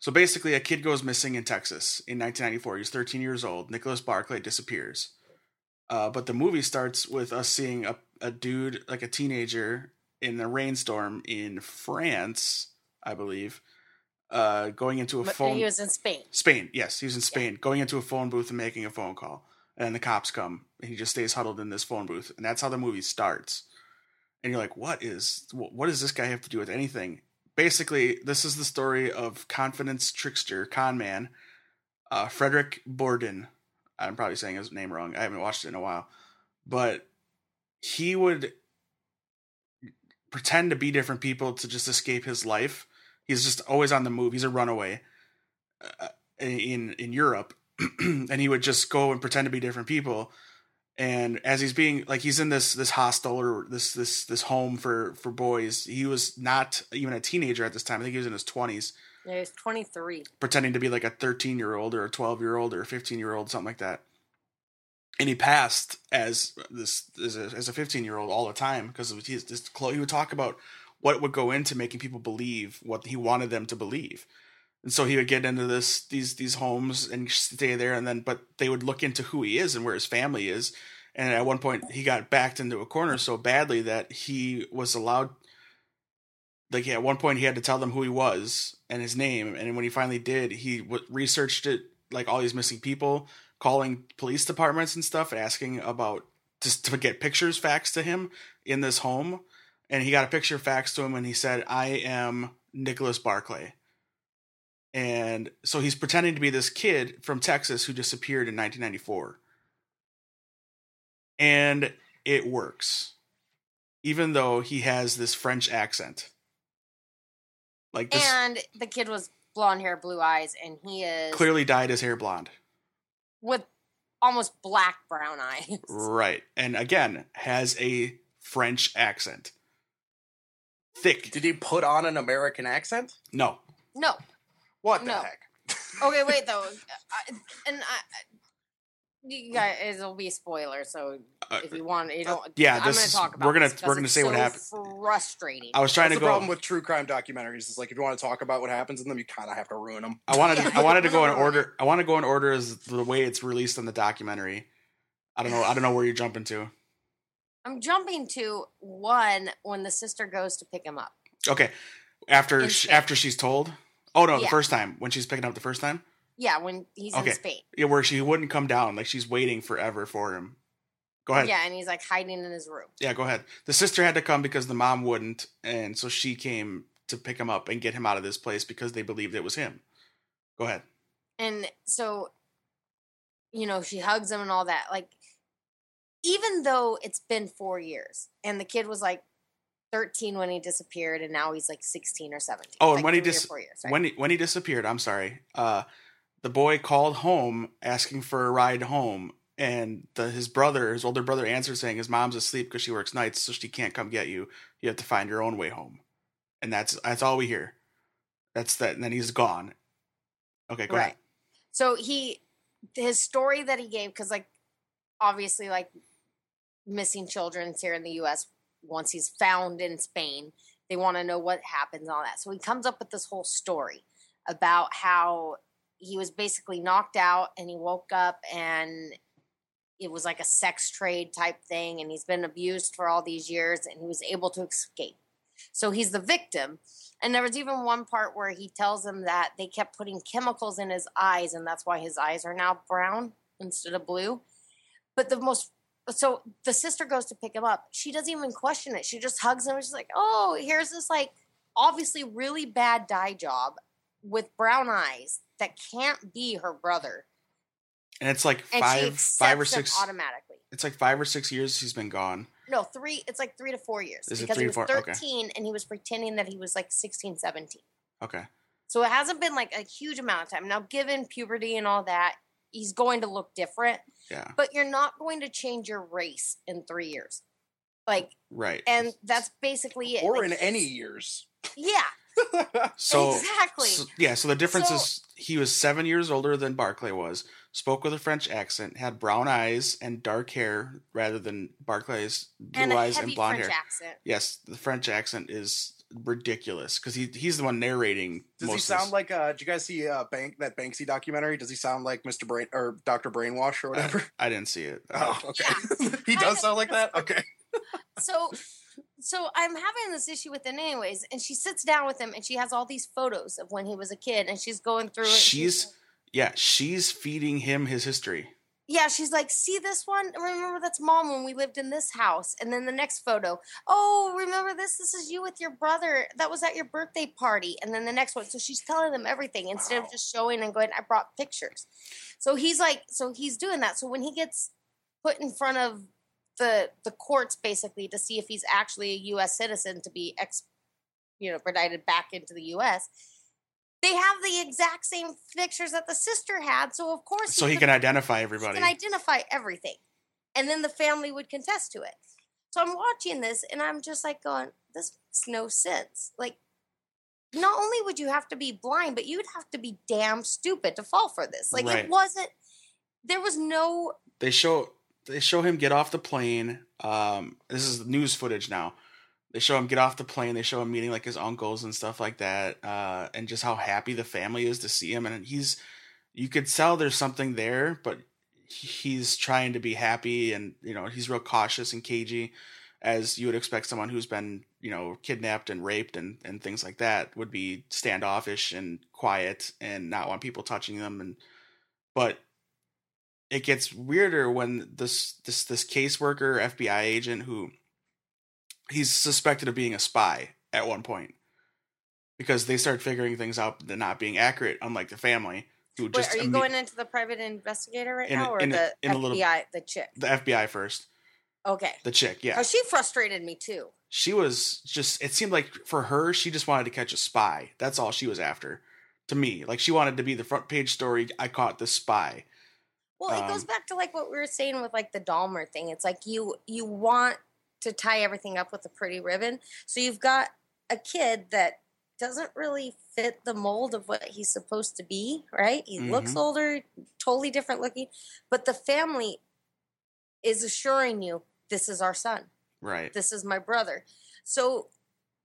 So basically, a kid goes missing in Texas in 1994. He's 13 years old. Nicholas Barclay disappears. Uh, but the movie starts with us seeing a, a dude, like a teenager, in a rainstorm in France, I believe, uh, going into a But phone. he was in Spain. Spain, yes, he was in Spain, going into a phone booth and making a phone call. And the cops come, and he just stays huddled in this phone booth, and that's how the movie starts. And you're like, what is what does this guy have to do with anything? Basically, this is the story of confidence trickster, con man, uh, Frederick Bourdin. I'm probably saying his name wrong. I haven't watched it in a while, but he would pretend to be different people to just escape his life. He's just always on the move. He's a runaway uh, in in Europe, and he would just go and pretend to be different people. And as he's being like he's in this this hostel or this this this home for for boys, he was not even a teenager at this time. I think he was in his twenties, Yeah, he was 23. pretending to be like a thirteen year old or a twelve year old or a fifteen year old, something like that. And he passed as this as a, as a fifteen year old all the time because this he would talk about what would go into making people believe what he wanted them to believe. And so he would get into this these these homes and stay there, and then but they would look into who he is and where his family is. And at one point, he got backed into a corner so badly that he was allowed. Like at one point, he had to tell them who he was and his name. And when he finally did, he w- researched it, like all these missing people, calling police departments and stuff, and asking about just to get pictures faxed to him in this home. And he got a picture faxed to him, and he said, "I am Nicholas Barclay." And so he's pretending to be this kid from Texas who disappeared in 1994. And it works. Even though he has this French accent. Like this And the kid was blonde hair, blue eyes, and he is clearly dyed his hair blonde. with almost black brown eyes. Right. And again, has a French accent. Thick. Did he put on an American accent? No. No. What the No. heck? Okay, wait though. I, and I, I- you guys, it'll be a spoiler. So Uh, if you want, you don't. yeah, I'm this going is- to talk about. we're gonna- this 'cause we're gonna it's say what so happened. Frustrating. I was trying That's to the go problem with true crime documentaries. Is like if you want to talk about what happens in them, you kind of have to ruin them. I wanted Yeah, I wanted to go in order. I want to go in order as the way it's released in the documentary. I don't know. I don't know where you're jumping to. I'm jumping to one when the sister goes to pick him up. Okay. After In sh Spain. after she's told. Oh no, the Yeah. first time when she's picking up the first time. Yeah, when he's Okay. in Spain. Yeah, where she wouldn't come down, like she's waiting forever for him. Go ahead. Yeah, and he's like hiding in his room. Yeah, go ahead. The sister had to come because the mom wouldn't, and so she came to pick him up and get him out of this place because they believed it was him. Go ahead. And so, you know, she hugs him and all that. Like, even though it's been four years and the kid was like 13 when he disappeared and now he's like 16 or 17. Oh, and like when he dis- years, right? When he, when he disappeared, I'm sorry. Uh, the boy called home asking for a ride home, and the, his brother, his older brother, answered saying his mom's asleep because she works nights, so she can't come get you. You have to find your own way home, and that's that's all we hear. That's that, and then he's gone. Okay, go ahead. So he, his story that he gave, because like, obviously, like missing children here in the U.S. Once he's found in Spain, they want to know what happens and all that. So he comes up with this whole story about how he was basically knocked out and he woke up and it was like a sex trade type thing and he's been abused for all these years and he was able to escape. So he's the victim. And there was even one part where he tells them that they kept putting chemicals in his eyes and that's why his eyes are now brown instead of blue. But the most so the sister goes to pick him up. She doesn't even question it. She just hugs him. She's like, "Oh, here's this like obviously really bad dye job with brown eyes that can't be her brother." And it's like And five, five or six. automatically. It's like five or six years he's been gone. No, three. It's like three to four years Is it because three he was four? Okay. 13 and he was pretending that he was like 16, 17. Okay. So it hasn't been like a huge amount of time. Now, given puberty and all that, he's going to look different, Yeah. but you're not going to change your race in three years. Like, Right. and that's basically it. or Like, in any years. Yeah. So, exactly. so- yeah, so the difference So- is he was seven years older than Barclay was, spoke with a French accent, had brown eyes and dark hair rather than Barclay's blue and eyes and blonde French hair. accent. Yes, the French accent is ridiculous because he he's the one narrating. Does most he of sound this. like? uh Did you guys see uh, Bank that Banksy documentary? Does he sound like Mr. Brain or Doctor Brainwash or whatever? I didn't see it. oh, okay. he does sound like that. Okay. so so I'm having this issue with it anyways, and she sits down with him and she has all these photos of when he was a kid and she's going through it. and She's yeah, she's feeding him his history. Yeah, she's like, see this one? Remember that's mom when we lived in this house. And then the next photo, oh, remember this? This is you with your brother. That was at your birthday party. And then the next one. So she's telling them everything instead Wow. of just showing and going, I brought pictures. So he's like, so he's doing that. So when he gets put in front of the the courts basically to see if he's actually a US citizen to be ex you know, extradited back into the US. They have the exact same pictures that the sister had, so of course So he could can identify he everybody. can identify everything. And then the family would contest to it. So I'm watching this and I'm just like going, this makes no sense. Like, not only would you have to be blind, but you'd have to be damn stupid to fall for this. Like, Right. it wasn't, there was no, they show they show him get off the plane. Um, this is news footage now. They show him get off the plane. They show him meeting like his uncles and stuff like that, uh, and just how happy the family is to see him. And he's, you could tell there's something there, but he's trying to be happy, and you know he's real cautious and cagey, as you would expect someone who's been you know kidnapped and raped and and things like that would be standoffish and quiet and not want people touching them. And but it gets weirder when this this this caseworker FBI agent who he's suspected of being a spy at one point because they start figuring things out that not being accurate, unlike the family who wait, just are you imme- going into the private investigator right In now or in the in a little- FBI, the chick? the FBI first, Okay. the chick, yeah. Oh, she frustrated me too. she was just it seemed like for her she just wanted to catch a spy that's all she was after to me like she wanted to be the front page story i caught the spy Well, it goes Um, back to like what we were saying with like the Dahmer thing. It's like you you want to tie everything up with a pretty ribbon. So you've got a kid that doesn't really fit the mold of what he's supposed to be, right? He looks Mhm. older, totally different looking, but the family is assuring you this is our son. right This is my brother. So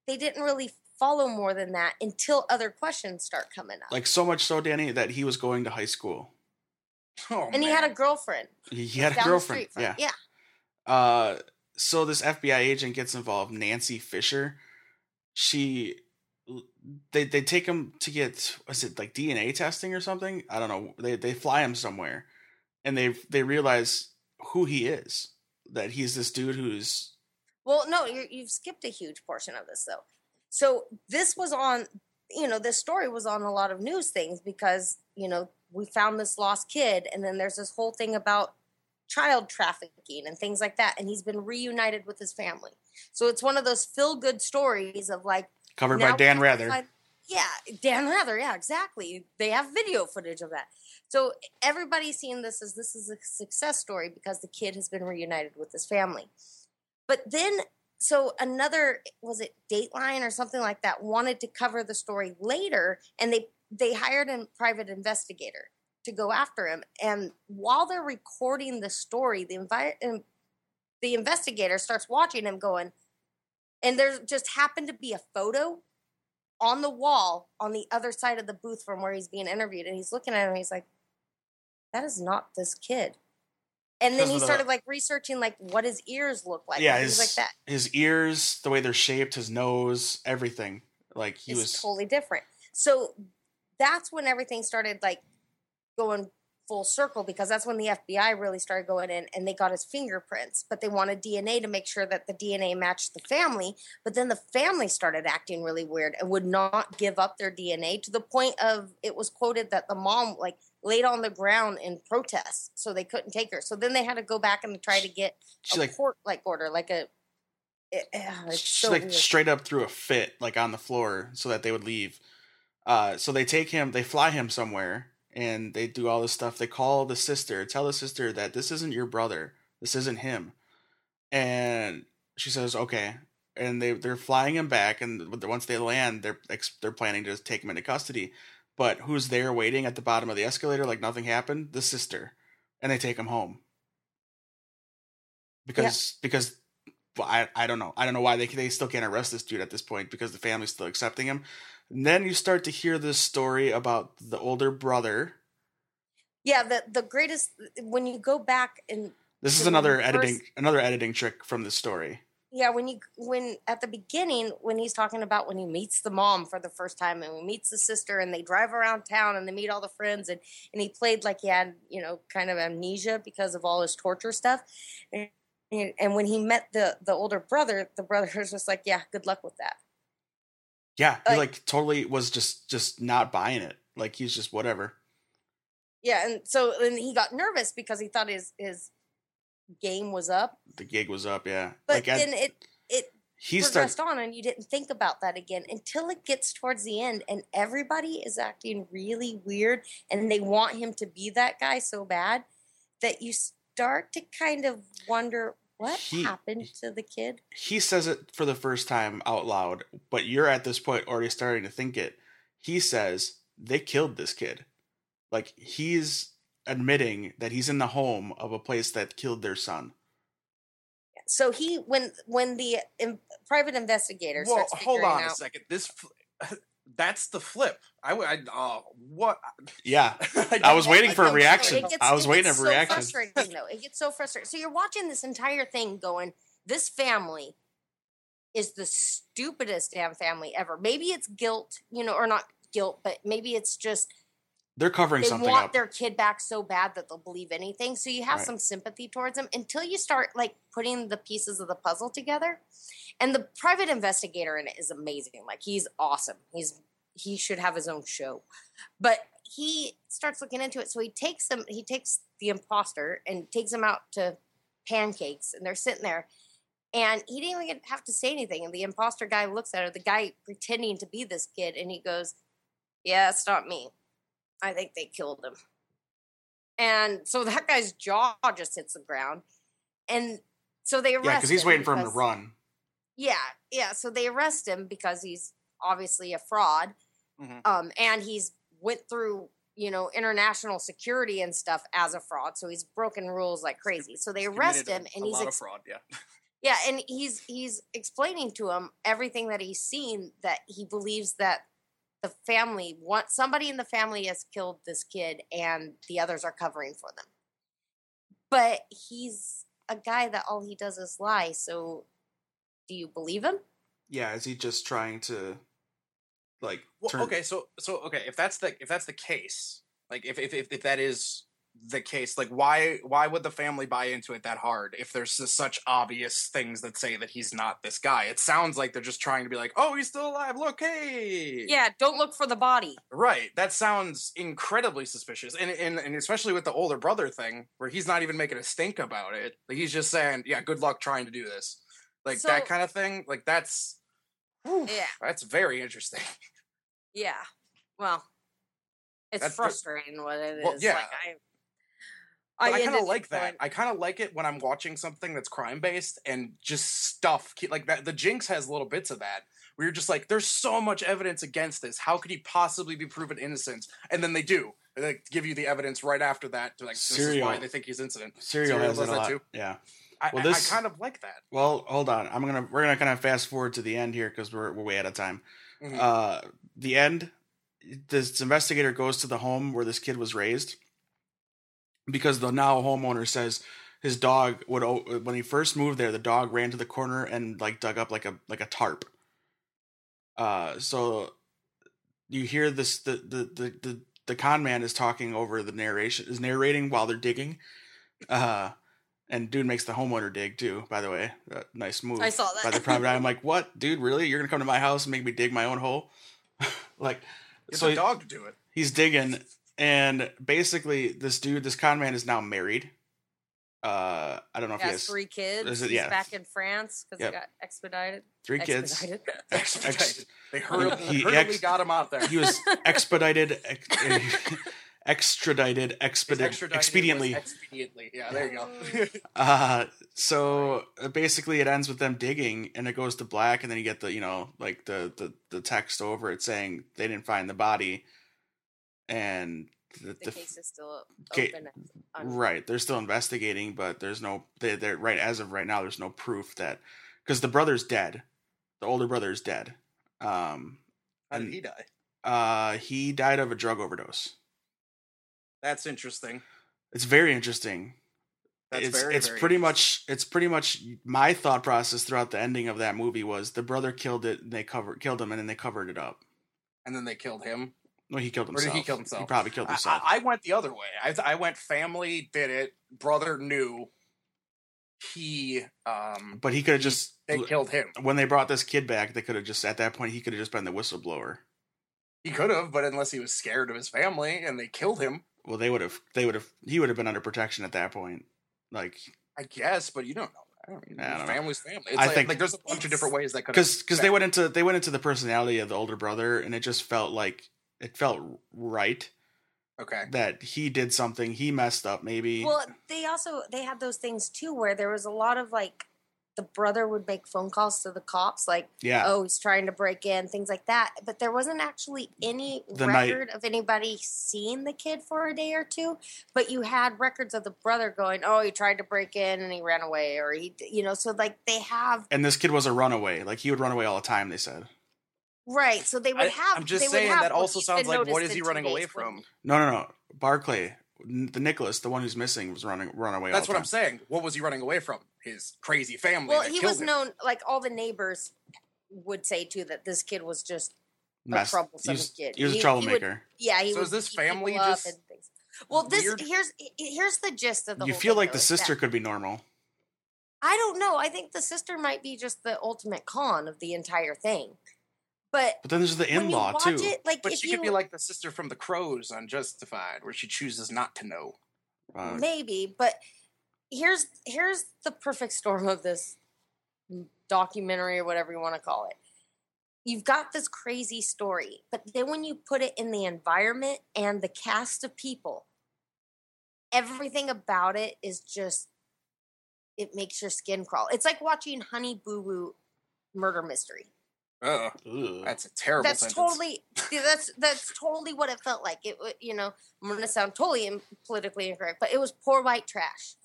they didn't really follow more than that until other questions start coming up. like so much so danny that he was going to high school Oh, and he had a girlfriend. he he had a girlfriend yeah Yeah. uh so this fbi agent gets involved nancy fisher. She they they take him to get was it like dna testing or something? I don't know. They they fly him somewhere. And they they realize who he is that he's this dude who's Well, no, you're, you've skipped a huge portion of this though. So this was on, you know, this story was on a lot of news things because you know we found this lost kid, and then there's this whole thing about child trafficking and things like that, and he's been reunited with his family. So it's one of those feel good stories of like covered by Dan we have to Rather. find- yeah, Dan Rather. Yeah, exactly. They have video footage of that. So everybody's seeing this as this is a success story because the kid has been reunited with his family. But then, so another was it Dateline or something like that wanted to cover the story later, and they they hired a private investigator to go after him. And while they're recording the story, the envi- the investigator starts watching him going, and there just happened to be a photo on the wall on the other side of the booth from where he's being interviewed and he's looking at him and he's like that is not this kid and then he of the- started like researching like what his ears look like yeah, his like that his ears, the way they're shaped, his nose, everything. Like he it's was totally different so that's when everything started like going full circle because that's when the FBI really started going in and they got his fingerprints, but they wanted DNA to make sure that the DNA matched the family. But then the family started acting really weird and would not give up their DNA to the point of it was quoted that the mom like laid on the ground in protest, so they couldn't take her. So then they had to go back and try to get she a like court like order, like a. It, ah, it's she so like weird. straight up threw a fit like on the floor so that they would leave. Uh, so they take him, they fly him somewhere, and they do all this stuff. They call the sister, tell the sister that this isn't your brother, this isn't him, and she says, "Okay." and they they're flying him back, and once they land, they're they're planning to take him into custody. But who's there waiting at the bottom of the escalator like nothing happened? The sister, and they take him home because because well, I I don't know I don't know why they they still can't arrest this dude at this point because the family's still accepting him. And then you start to hear this story about the older brother. Yeah, the the greatest when you go back and This is another you editing another editing trick from the story. yeah when you when at the beginning when he's talking about when he meets the mom for the first time and he meets the sister and they drive around town and they meet all the friends and and he played like he had you know kind of amnesia because of all his torture stuff and, and when he met the the older brother the brother was just like yeah good luck with that Yeah, he Like- like totally was just just not buying it. Like he's just whatever. yeah and so and he got nervous because he thought his his game was up The gig was up. Yeah, but like then it it he progressed on and you didn't think about that again until it gets towards the end and everybody is acting really weird and they want him to be that guy so bad that you start to kind of wonder what He- happened to the kid He says it for the first time out loud, but you're at this point already starting to think it. He says they killed this kid. Like he's admitting that he's in the home of a place that killed their son. so he when when the um, private investigator Well, starts hold figuring on a second. This fl- that's the flip. I would. I, oh, what? Yeah, I was waiting for a reaction. gets- I was waiting gets for a so reaction. Frustrating though, it gets so frustrating. So you're watching this entire thing, going, "This family is the stupidest damn family ever." Maybe it's guilt, you know, or not guilt, but maybe it's just They're covering something. they something want up. their kid back so bad that they'll believe anything. So you have Right. some sympathy towards them until you start like putting the pieces of the puzzle together. And the private investigator in it is amazing. Like he's awesome. He's he should have his own show. But he starts looking into it. So he takes them he takes the imposter and takes him out to pancakes and they're sitting there. And he didn't even have to say anything. And the imposter guy looks at her, the guy pretending to be this kid, and he goes, Yeah, it's not me. I think they killed him. And so that guy's jaw just hits the ground. And so they arrest yeah, because he's waiting for him to run. Yeah, yeah. So they arrest him because he's obviously a fraud. Mhm. Um, and he's went through, you know, international security and stuff as a fraud. So he's broken rules like crazy. So they arrest him a, and a he's a ex- fraud. Yeah. yeah, and he's he's explaining to him everything that he's seen that he believes that the family want somebody in the family has killed this kid and the others are covering for them. But he's a guy that all he does is lie. So do you believe him? Yeah, is he just trying to like Well, turn? okay, so so okay, if that's the if that's the case, like if if if, if that is the case, like why why would the family buy into it that hard if there's just such obvious things that say that he's not this guy? It sounds like they're just trying to be like, oh, he's still alive. Look, hey, Yeah, don't look for the body. right. That sounds incredibly suspicious, and and and especially with the older brother thing, where he's not even making a stink about it. Like he's just saying, yeah, good luck trying to do this, like So- that kind of thing. Like that's. whew, Yeah. That's very interesting. Yeah. Well, it's That's- frustrating what it is. Well, yeah. Like I, But I, kind of like that. going- I kind of like it when I'm watching something that's crime based and just stuff like that. The Jinx has little bits of that where you're just like, there's so much evidence against this. How could he possibly be proven innocent? And then they do. And they give you the evidence right after that to like, this is why Serial. they think he's innocent. Serial Serial has it does a that lot. too? Yeah. I, Well, this- I kind of like that. Well, hold on. I'm gonna we're gonna kind of fast forward to the end here because we're we're way out of time. Mhm. Uh, the end. This investigator goes to the home where this kid was raised because the now homeowner says his dog would when he first moved there the dog ran to the corner and like dug up like a like a tarp. Uh so you hear this the the the the, the con man is talking over the narration is narrating while they're digging. Uh and dude makes the homeowner dig too by the way. Uh, nice move I saw that. by the private eye. I'm like what? Dude really? You're gonna come to my house and make me dig my own hole? Like Get so the he- dog to do it. he's digging and basically this dude this con man is now married uh i don't know if he has has three kids. is it- He's back in France because Yep. he got expedited. three kids Expedited. Expedited. They hurriedly, He hurriedly ex- got him out there. he was expedited ex- extradited, He's expedi- extradited expediently. Expediently. Yeah, there you go. Uh, so uh, basically, it ends with them digging, and it goes to black, and then you get the you know like the the, the text over it saying they didn't find the body, and the, The the, case is still Ca- open. and un- right they're still investigating, but there's no they they're right as of right now. There's no proof that because the brother's dead, the older brother is dead. Um, How did And- he die? uh, he died of a drug overdose. That's interesting. It's very interesting. That's it's very. it's very pretty much it's pretty much my thought process throughout the ending of that movie was the brother killed it and they covered killed him and then they covered it up. And then they killed him. No, he killed Or did himself. he kill himself? He probably killed himself. I, I went the other way. I, I went family did it. Brother knew. He um but he could have just they killed him. when they brought this kid back, they could have just at that point he could have just been the whistleblower. He could have, but unless he was scared of his family and they killed him, Well, they would have they would have he would have been under protection at that point. Like I guess. But you don't know. I don't mean, I don't know. family's family. It's I like, think- like there's a bunch of different ways that could because because they went into they went into the personality of the older brother and it just felt like it felt right okay. that he did something he messed up maybe. Well, they also they had those things too where there was a lot of like the brother would make phone calls to the cops like yeah. Oh he's trying to break in things like that but there wasn't actually any The night- record of anybody seeing the kid for a day or two but you had records of the brother going oh he tried to break in and he ran away or he you know so like they have and this kid was a runaway like he would run away all the time they said right so they would I, have I'm just they would saying have that also sounds like what is he running away from? no no no barclay the nicholas the one who's missing was running run away That's what the I'm saying. What was he running away from? His crazy family. well that he was him. known like all the neighbors would say too that this kid was just Mess- a troublesome he was, kid he was a He- he would- troublemaker Yeah, he So would is this family just. Well, this weird? here's here's the gist of the. you whole feel thing, like though, the is that- sister could be normal I don't know. I think the sister might be just the ultimate con of the entire thing. But but then there's the in-law too it, like But if she you could be like the sister from The Crowes on Justified, where she chooses not to know. Uh, maybe, but here's here's the perfect storm of this documentary or whatever you want to call it. You've got this crazy story, but then when you put it in the environment and the cast of people, everything about it is just it makes your skin crawl. It's like watching Honey Boo Boo murder mystery. Oh, that's a terrible That's sentence. totally that's that's totally what it felt like. It wa- you know I'm going to sound totally in, politically incorrect, but it was poor white trash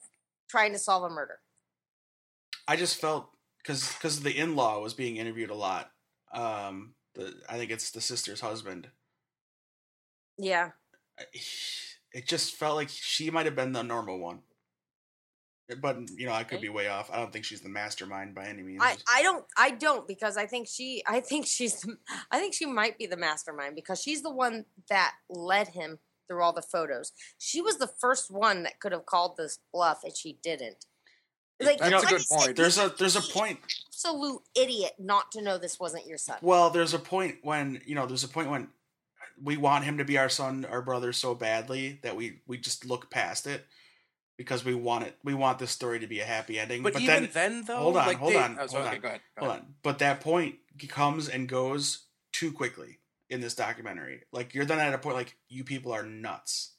trying to solve a murder. I just felt because because the in law was being interviewed a lot. Um, the I think it's the sister's husband. Yeah, It just felt like she might have been the normal one, but you know I could be way off. I don't think she's the mastermind by any means. I, I don't I don't because I think she I think she's I think she might be the mastermind because she's the one that led him through all the photos. She was the first one that could have called this bluff and she didn't. Like, That's a good point. there's a there's a point. absolute idiot not to know this wasn't your son. Well, there's a point when you know there's a point when we want him to be our son, our brother so badly that we we just look past it because we want it. We want this story to be a happy ending. But, But, even then then, though, hold on, like hold they- on, oh, hold okay, on, go ahead. go Hold ahead. on. But that point comes and goes too quickly in this documentary. Like you're then at a point like you people are nuts.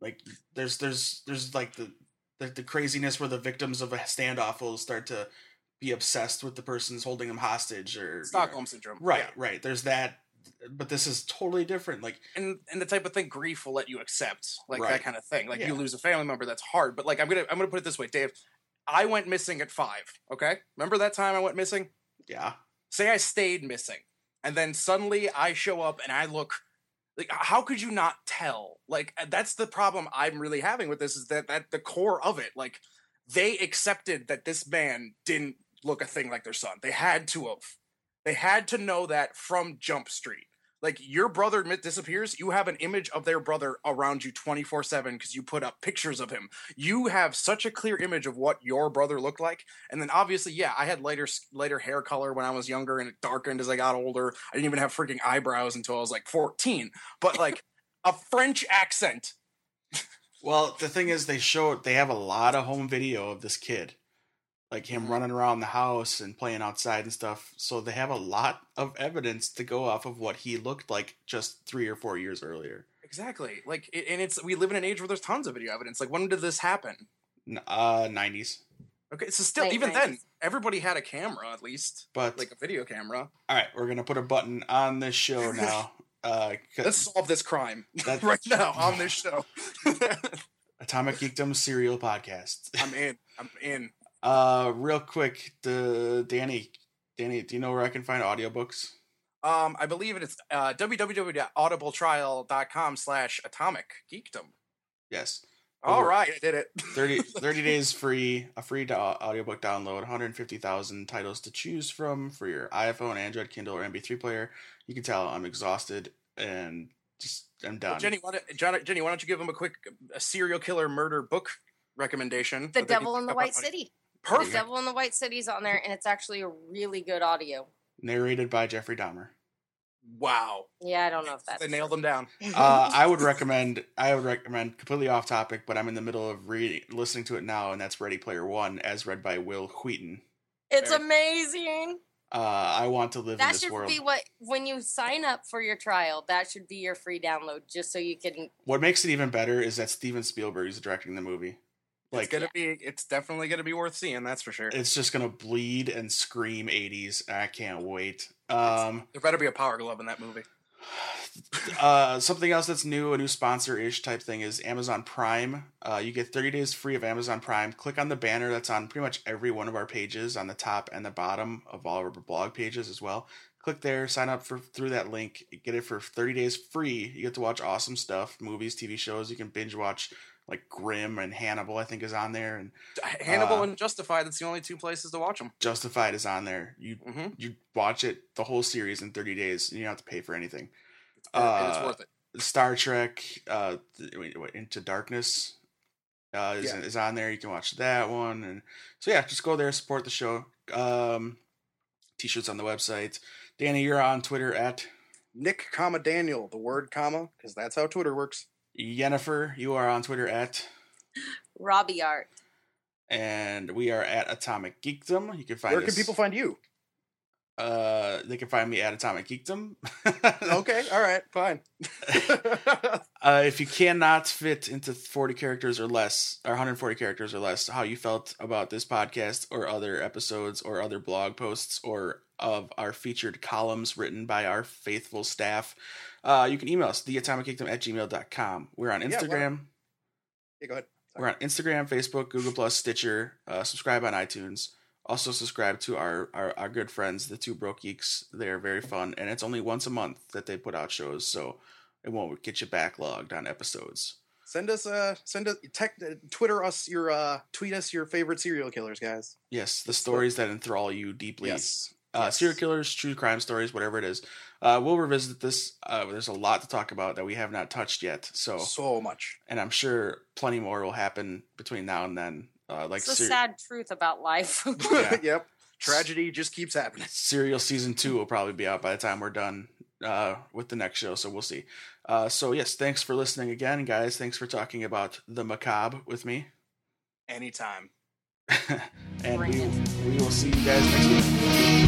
Like there's there's there's like the the, the craziness where the victims of a standoff will start to be obsessed with the person's holding them hostage or you know. Stockholm syndrome, Right, yeah. right. There's that but this is totally different. Like and and the type of thing grief will let you accept, like Right. that kind of thing. Like Yeah. you lose a family member, that's hard. But like I'm gonna I'm gonna put it this way, Dave. I went missing at five. Okay, remember that time I went missing? yeah. Say I stayed missing, and then suddenly I show up and I look. Like, how could you not tell? Like, uh, that's the problem I'm really having with this is that that the core of it, like, they accepted that this man didn't look a thing like their son. They had to have. They had to know that from Jump Street. Like your brother disappears, you have an image of their brother around you 24 7 because you put up pictures of him. You have such a clear image of what your brother looked like. And then obviously, yeah, I had lighter, lighter hair color when I was younger and it darkened as I got older. I didn't even have freaking eyebrows until I was like 14. But like a French accent. Well, the thing is they show they have a lot of home video of this kid. Like him running around the house and playing outside and stuff. So they have a lot of evidence to go off of what he looked like just 3 or 4 years earlier. Exactly. Like, and it's we live in an age where there's tons of video evidence. Like, when did this happen? Uh, nineties. Okay, so still, Late even then, everybody had a camera at least, But like a video camera. all right, we're gonna put a button on this show now. uh, 'cause Let's solve this crime right now on this show. Atomic Geekdom serial podcast. I'm in. I'm in. Uh, real quick, the Danny, Danny, do you know where I can find audiobooks? Um, I believe it's uh, www.audibletrial.com slash atomic geekdom. Yes. All Over- right, I did it. 30, 30 days free, a free do- audiobook download, 150,000 titles to choose from for your iPhone, Android, Kindle, or MP3 player. You can tell I'm exhausted and just I'm done. Jenny, why don't, Jenny, why don't you give them a quick a serial killer murder book recommendation? The that they can Devil in the pick up White on- City. The Devil in the White City's on there, and it's actually a really good audio. Narrated by Jeffrey Dahmer. Wow. Yeah, I don't know if that's They nailed them down. Uh, I would recommend. I would recommend completely off topic, but I'm in the middle of reading, listening to it now, and that's Ready Player One, as read by Wil Wheaton. It's Very- amazing. Uh, I want to live in That this should world. be what when you sign up for your trial. That should be your free download, just so you can. What makes it even better is that Steven Spielberg is directing the movie. It's Like gonna be. It's definitely gonna be worth seeing. That's for sure. it's just gonna bleed and scream 80s. I can't wait. Um, There better be a power glove in that movie. uh, something else that's new, a new sponsor-ish type thing is Amazon Prime. Uh, you get 30 days free of Amazon Prime. Click on the banner that's on pretty much every one of our pages on the top and the bottom of all of our blog pages as well. Click there, sign up for through that link, get it for 30 days free. You get to watch awesome stuff, movies, TV shows. You can binge watch like Grimm and Hannibal, I think is on there, and Hannibal Uh, and Justified. That's the only two places to watch them. Justified is on there. You Mm-hmm. you watch it the whole series in 30 days, and you don't have to pay for anything. and it's Uh, worth it. Star Trek uh, th- wait, what, Into Darkness uh, is, Yeah. is on there. You can watch that one, and so yeah, just go there, support the show. Um, t-shirts on the website. Danny, you're on Twitter at Nick, comma Daniel. The word comma because that's how Twitter works. Jennifer. You are on Twitter at, Robbie Art. and we are at Atomic Geekdom. You can find Where can people find you? Uh, they can find me at Atomic Geekdom. Okay, all right, fine. Uh, if you cannot fit into 40 characters or less, or 140 characters or less, how you felt about this podcast or other episodes or other blog posts or of our featured columns written by our faithful staff, uh, you can email us, theatomicgeekdom at gmail.com. We're on Yeah, Instagram. yeah, go ahead. We're on Instagram, Facebook, Google Plus, Stitcher. Uh, subscribe on iTunes. Also subscribe to our, our our good friends, the Two Broke Geeks. They're very fun, and it's only once a month that they put out shows, so it won't get you backlogged on episodes. Send us uh send us tech, uh, Twitter us your uh tweet us your favorite serial killers, guys. Yes, the stories that enthrall you deeply. Yes. Uh, Yes. Serial killers, true crime stories, whatever it is. Uh, we'll revisit this. Uh, there's a lot to talk about that we have not touched yet. So, So much. and I'm sure plenty more will happen between now and then. Uh, like It's the ser- sad truth about life. Yeah. yep. Tragedy just keeps happening. Serial season two will probably be out by the time we're done uh, with the next show. So we'll see. Uh, so yes, thanks for listening again, guys. Thanks for talking about the macabre with me. Anytime. and Bring we, we will see you guys next week.